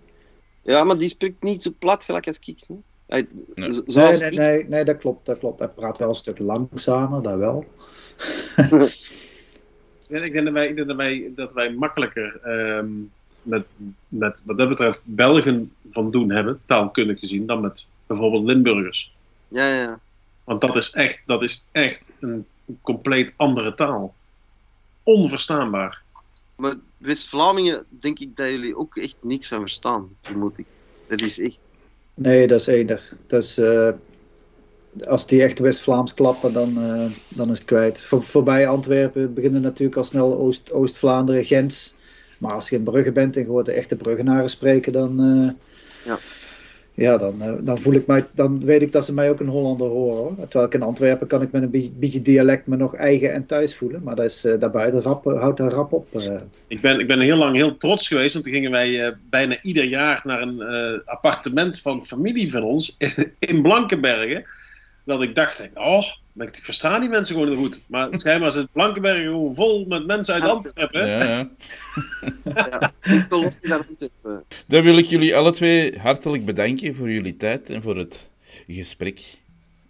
Ja, maar die spreekt niet zo plat gelijk als Kiks. Nee. Nee, nee, nee, nee, dat klopt, dat klopt. Hij praat wel een stuk langzamer, dat wel. <laughs> ik denk dat wij, ik denk dat wij, dat wij makkelijker um, met, met wat dat betreft Belgen van doen hebben, taalkundig gezien, dan met bijvoorbeeld Limburgers. Ja, ja. Want dat is echt, dat is echt een compleet andere taal. Onverstaanbaar. Maar West-Vlamingen denk ik dat jullie ook echt niks van verstaan, vermoed ik. Dat is echt Nee, dat is enig. Dat is, uh, als die echt West-Vlaams klappen, dan, uh, dan is het kwijt. Voor, voorbij Antwerpen beginnen natuurlijk al snel Oost, Oost-Vlaanderen, Gens. Maar als je in Brugge bent en gewoon de echte Bruggenaren spreken, dan, uh, ja ja, dan, uh, dan voel ik mij, dan weet ik dat ze mij ook een Hollander horen. Hoor. Terwijl ik in Antwerpen kan ik met een beetje, dialect me nog eigen en thuis voelen. Maar dat is, uh, daarbij rap, houdt daar rap op. Ik, ben, ik ben heel lang heel trots geweest, want toen gingen wij bijna ieder jaar naar een appartement van familie van ons <laughs> in Blankenbergen dat ik dacht, oh, ik versta die mensen gewoon heel goed. Maar schijnbaar zit Blankenberg gewoon vol met mensen uit Antwerpen. Ja, ja. Dan wil ik jullie alle twee hartelijk bedanken voor jullie tijd en voor het gesprek.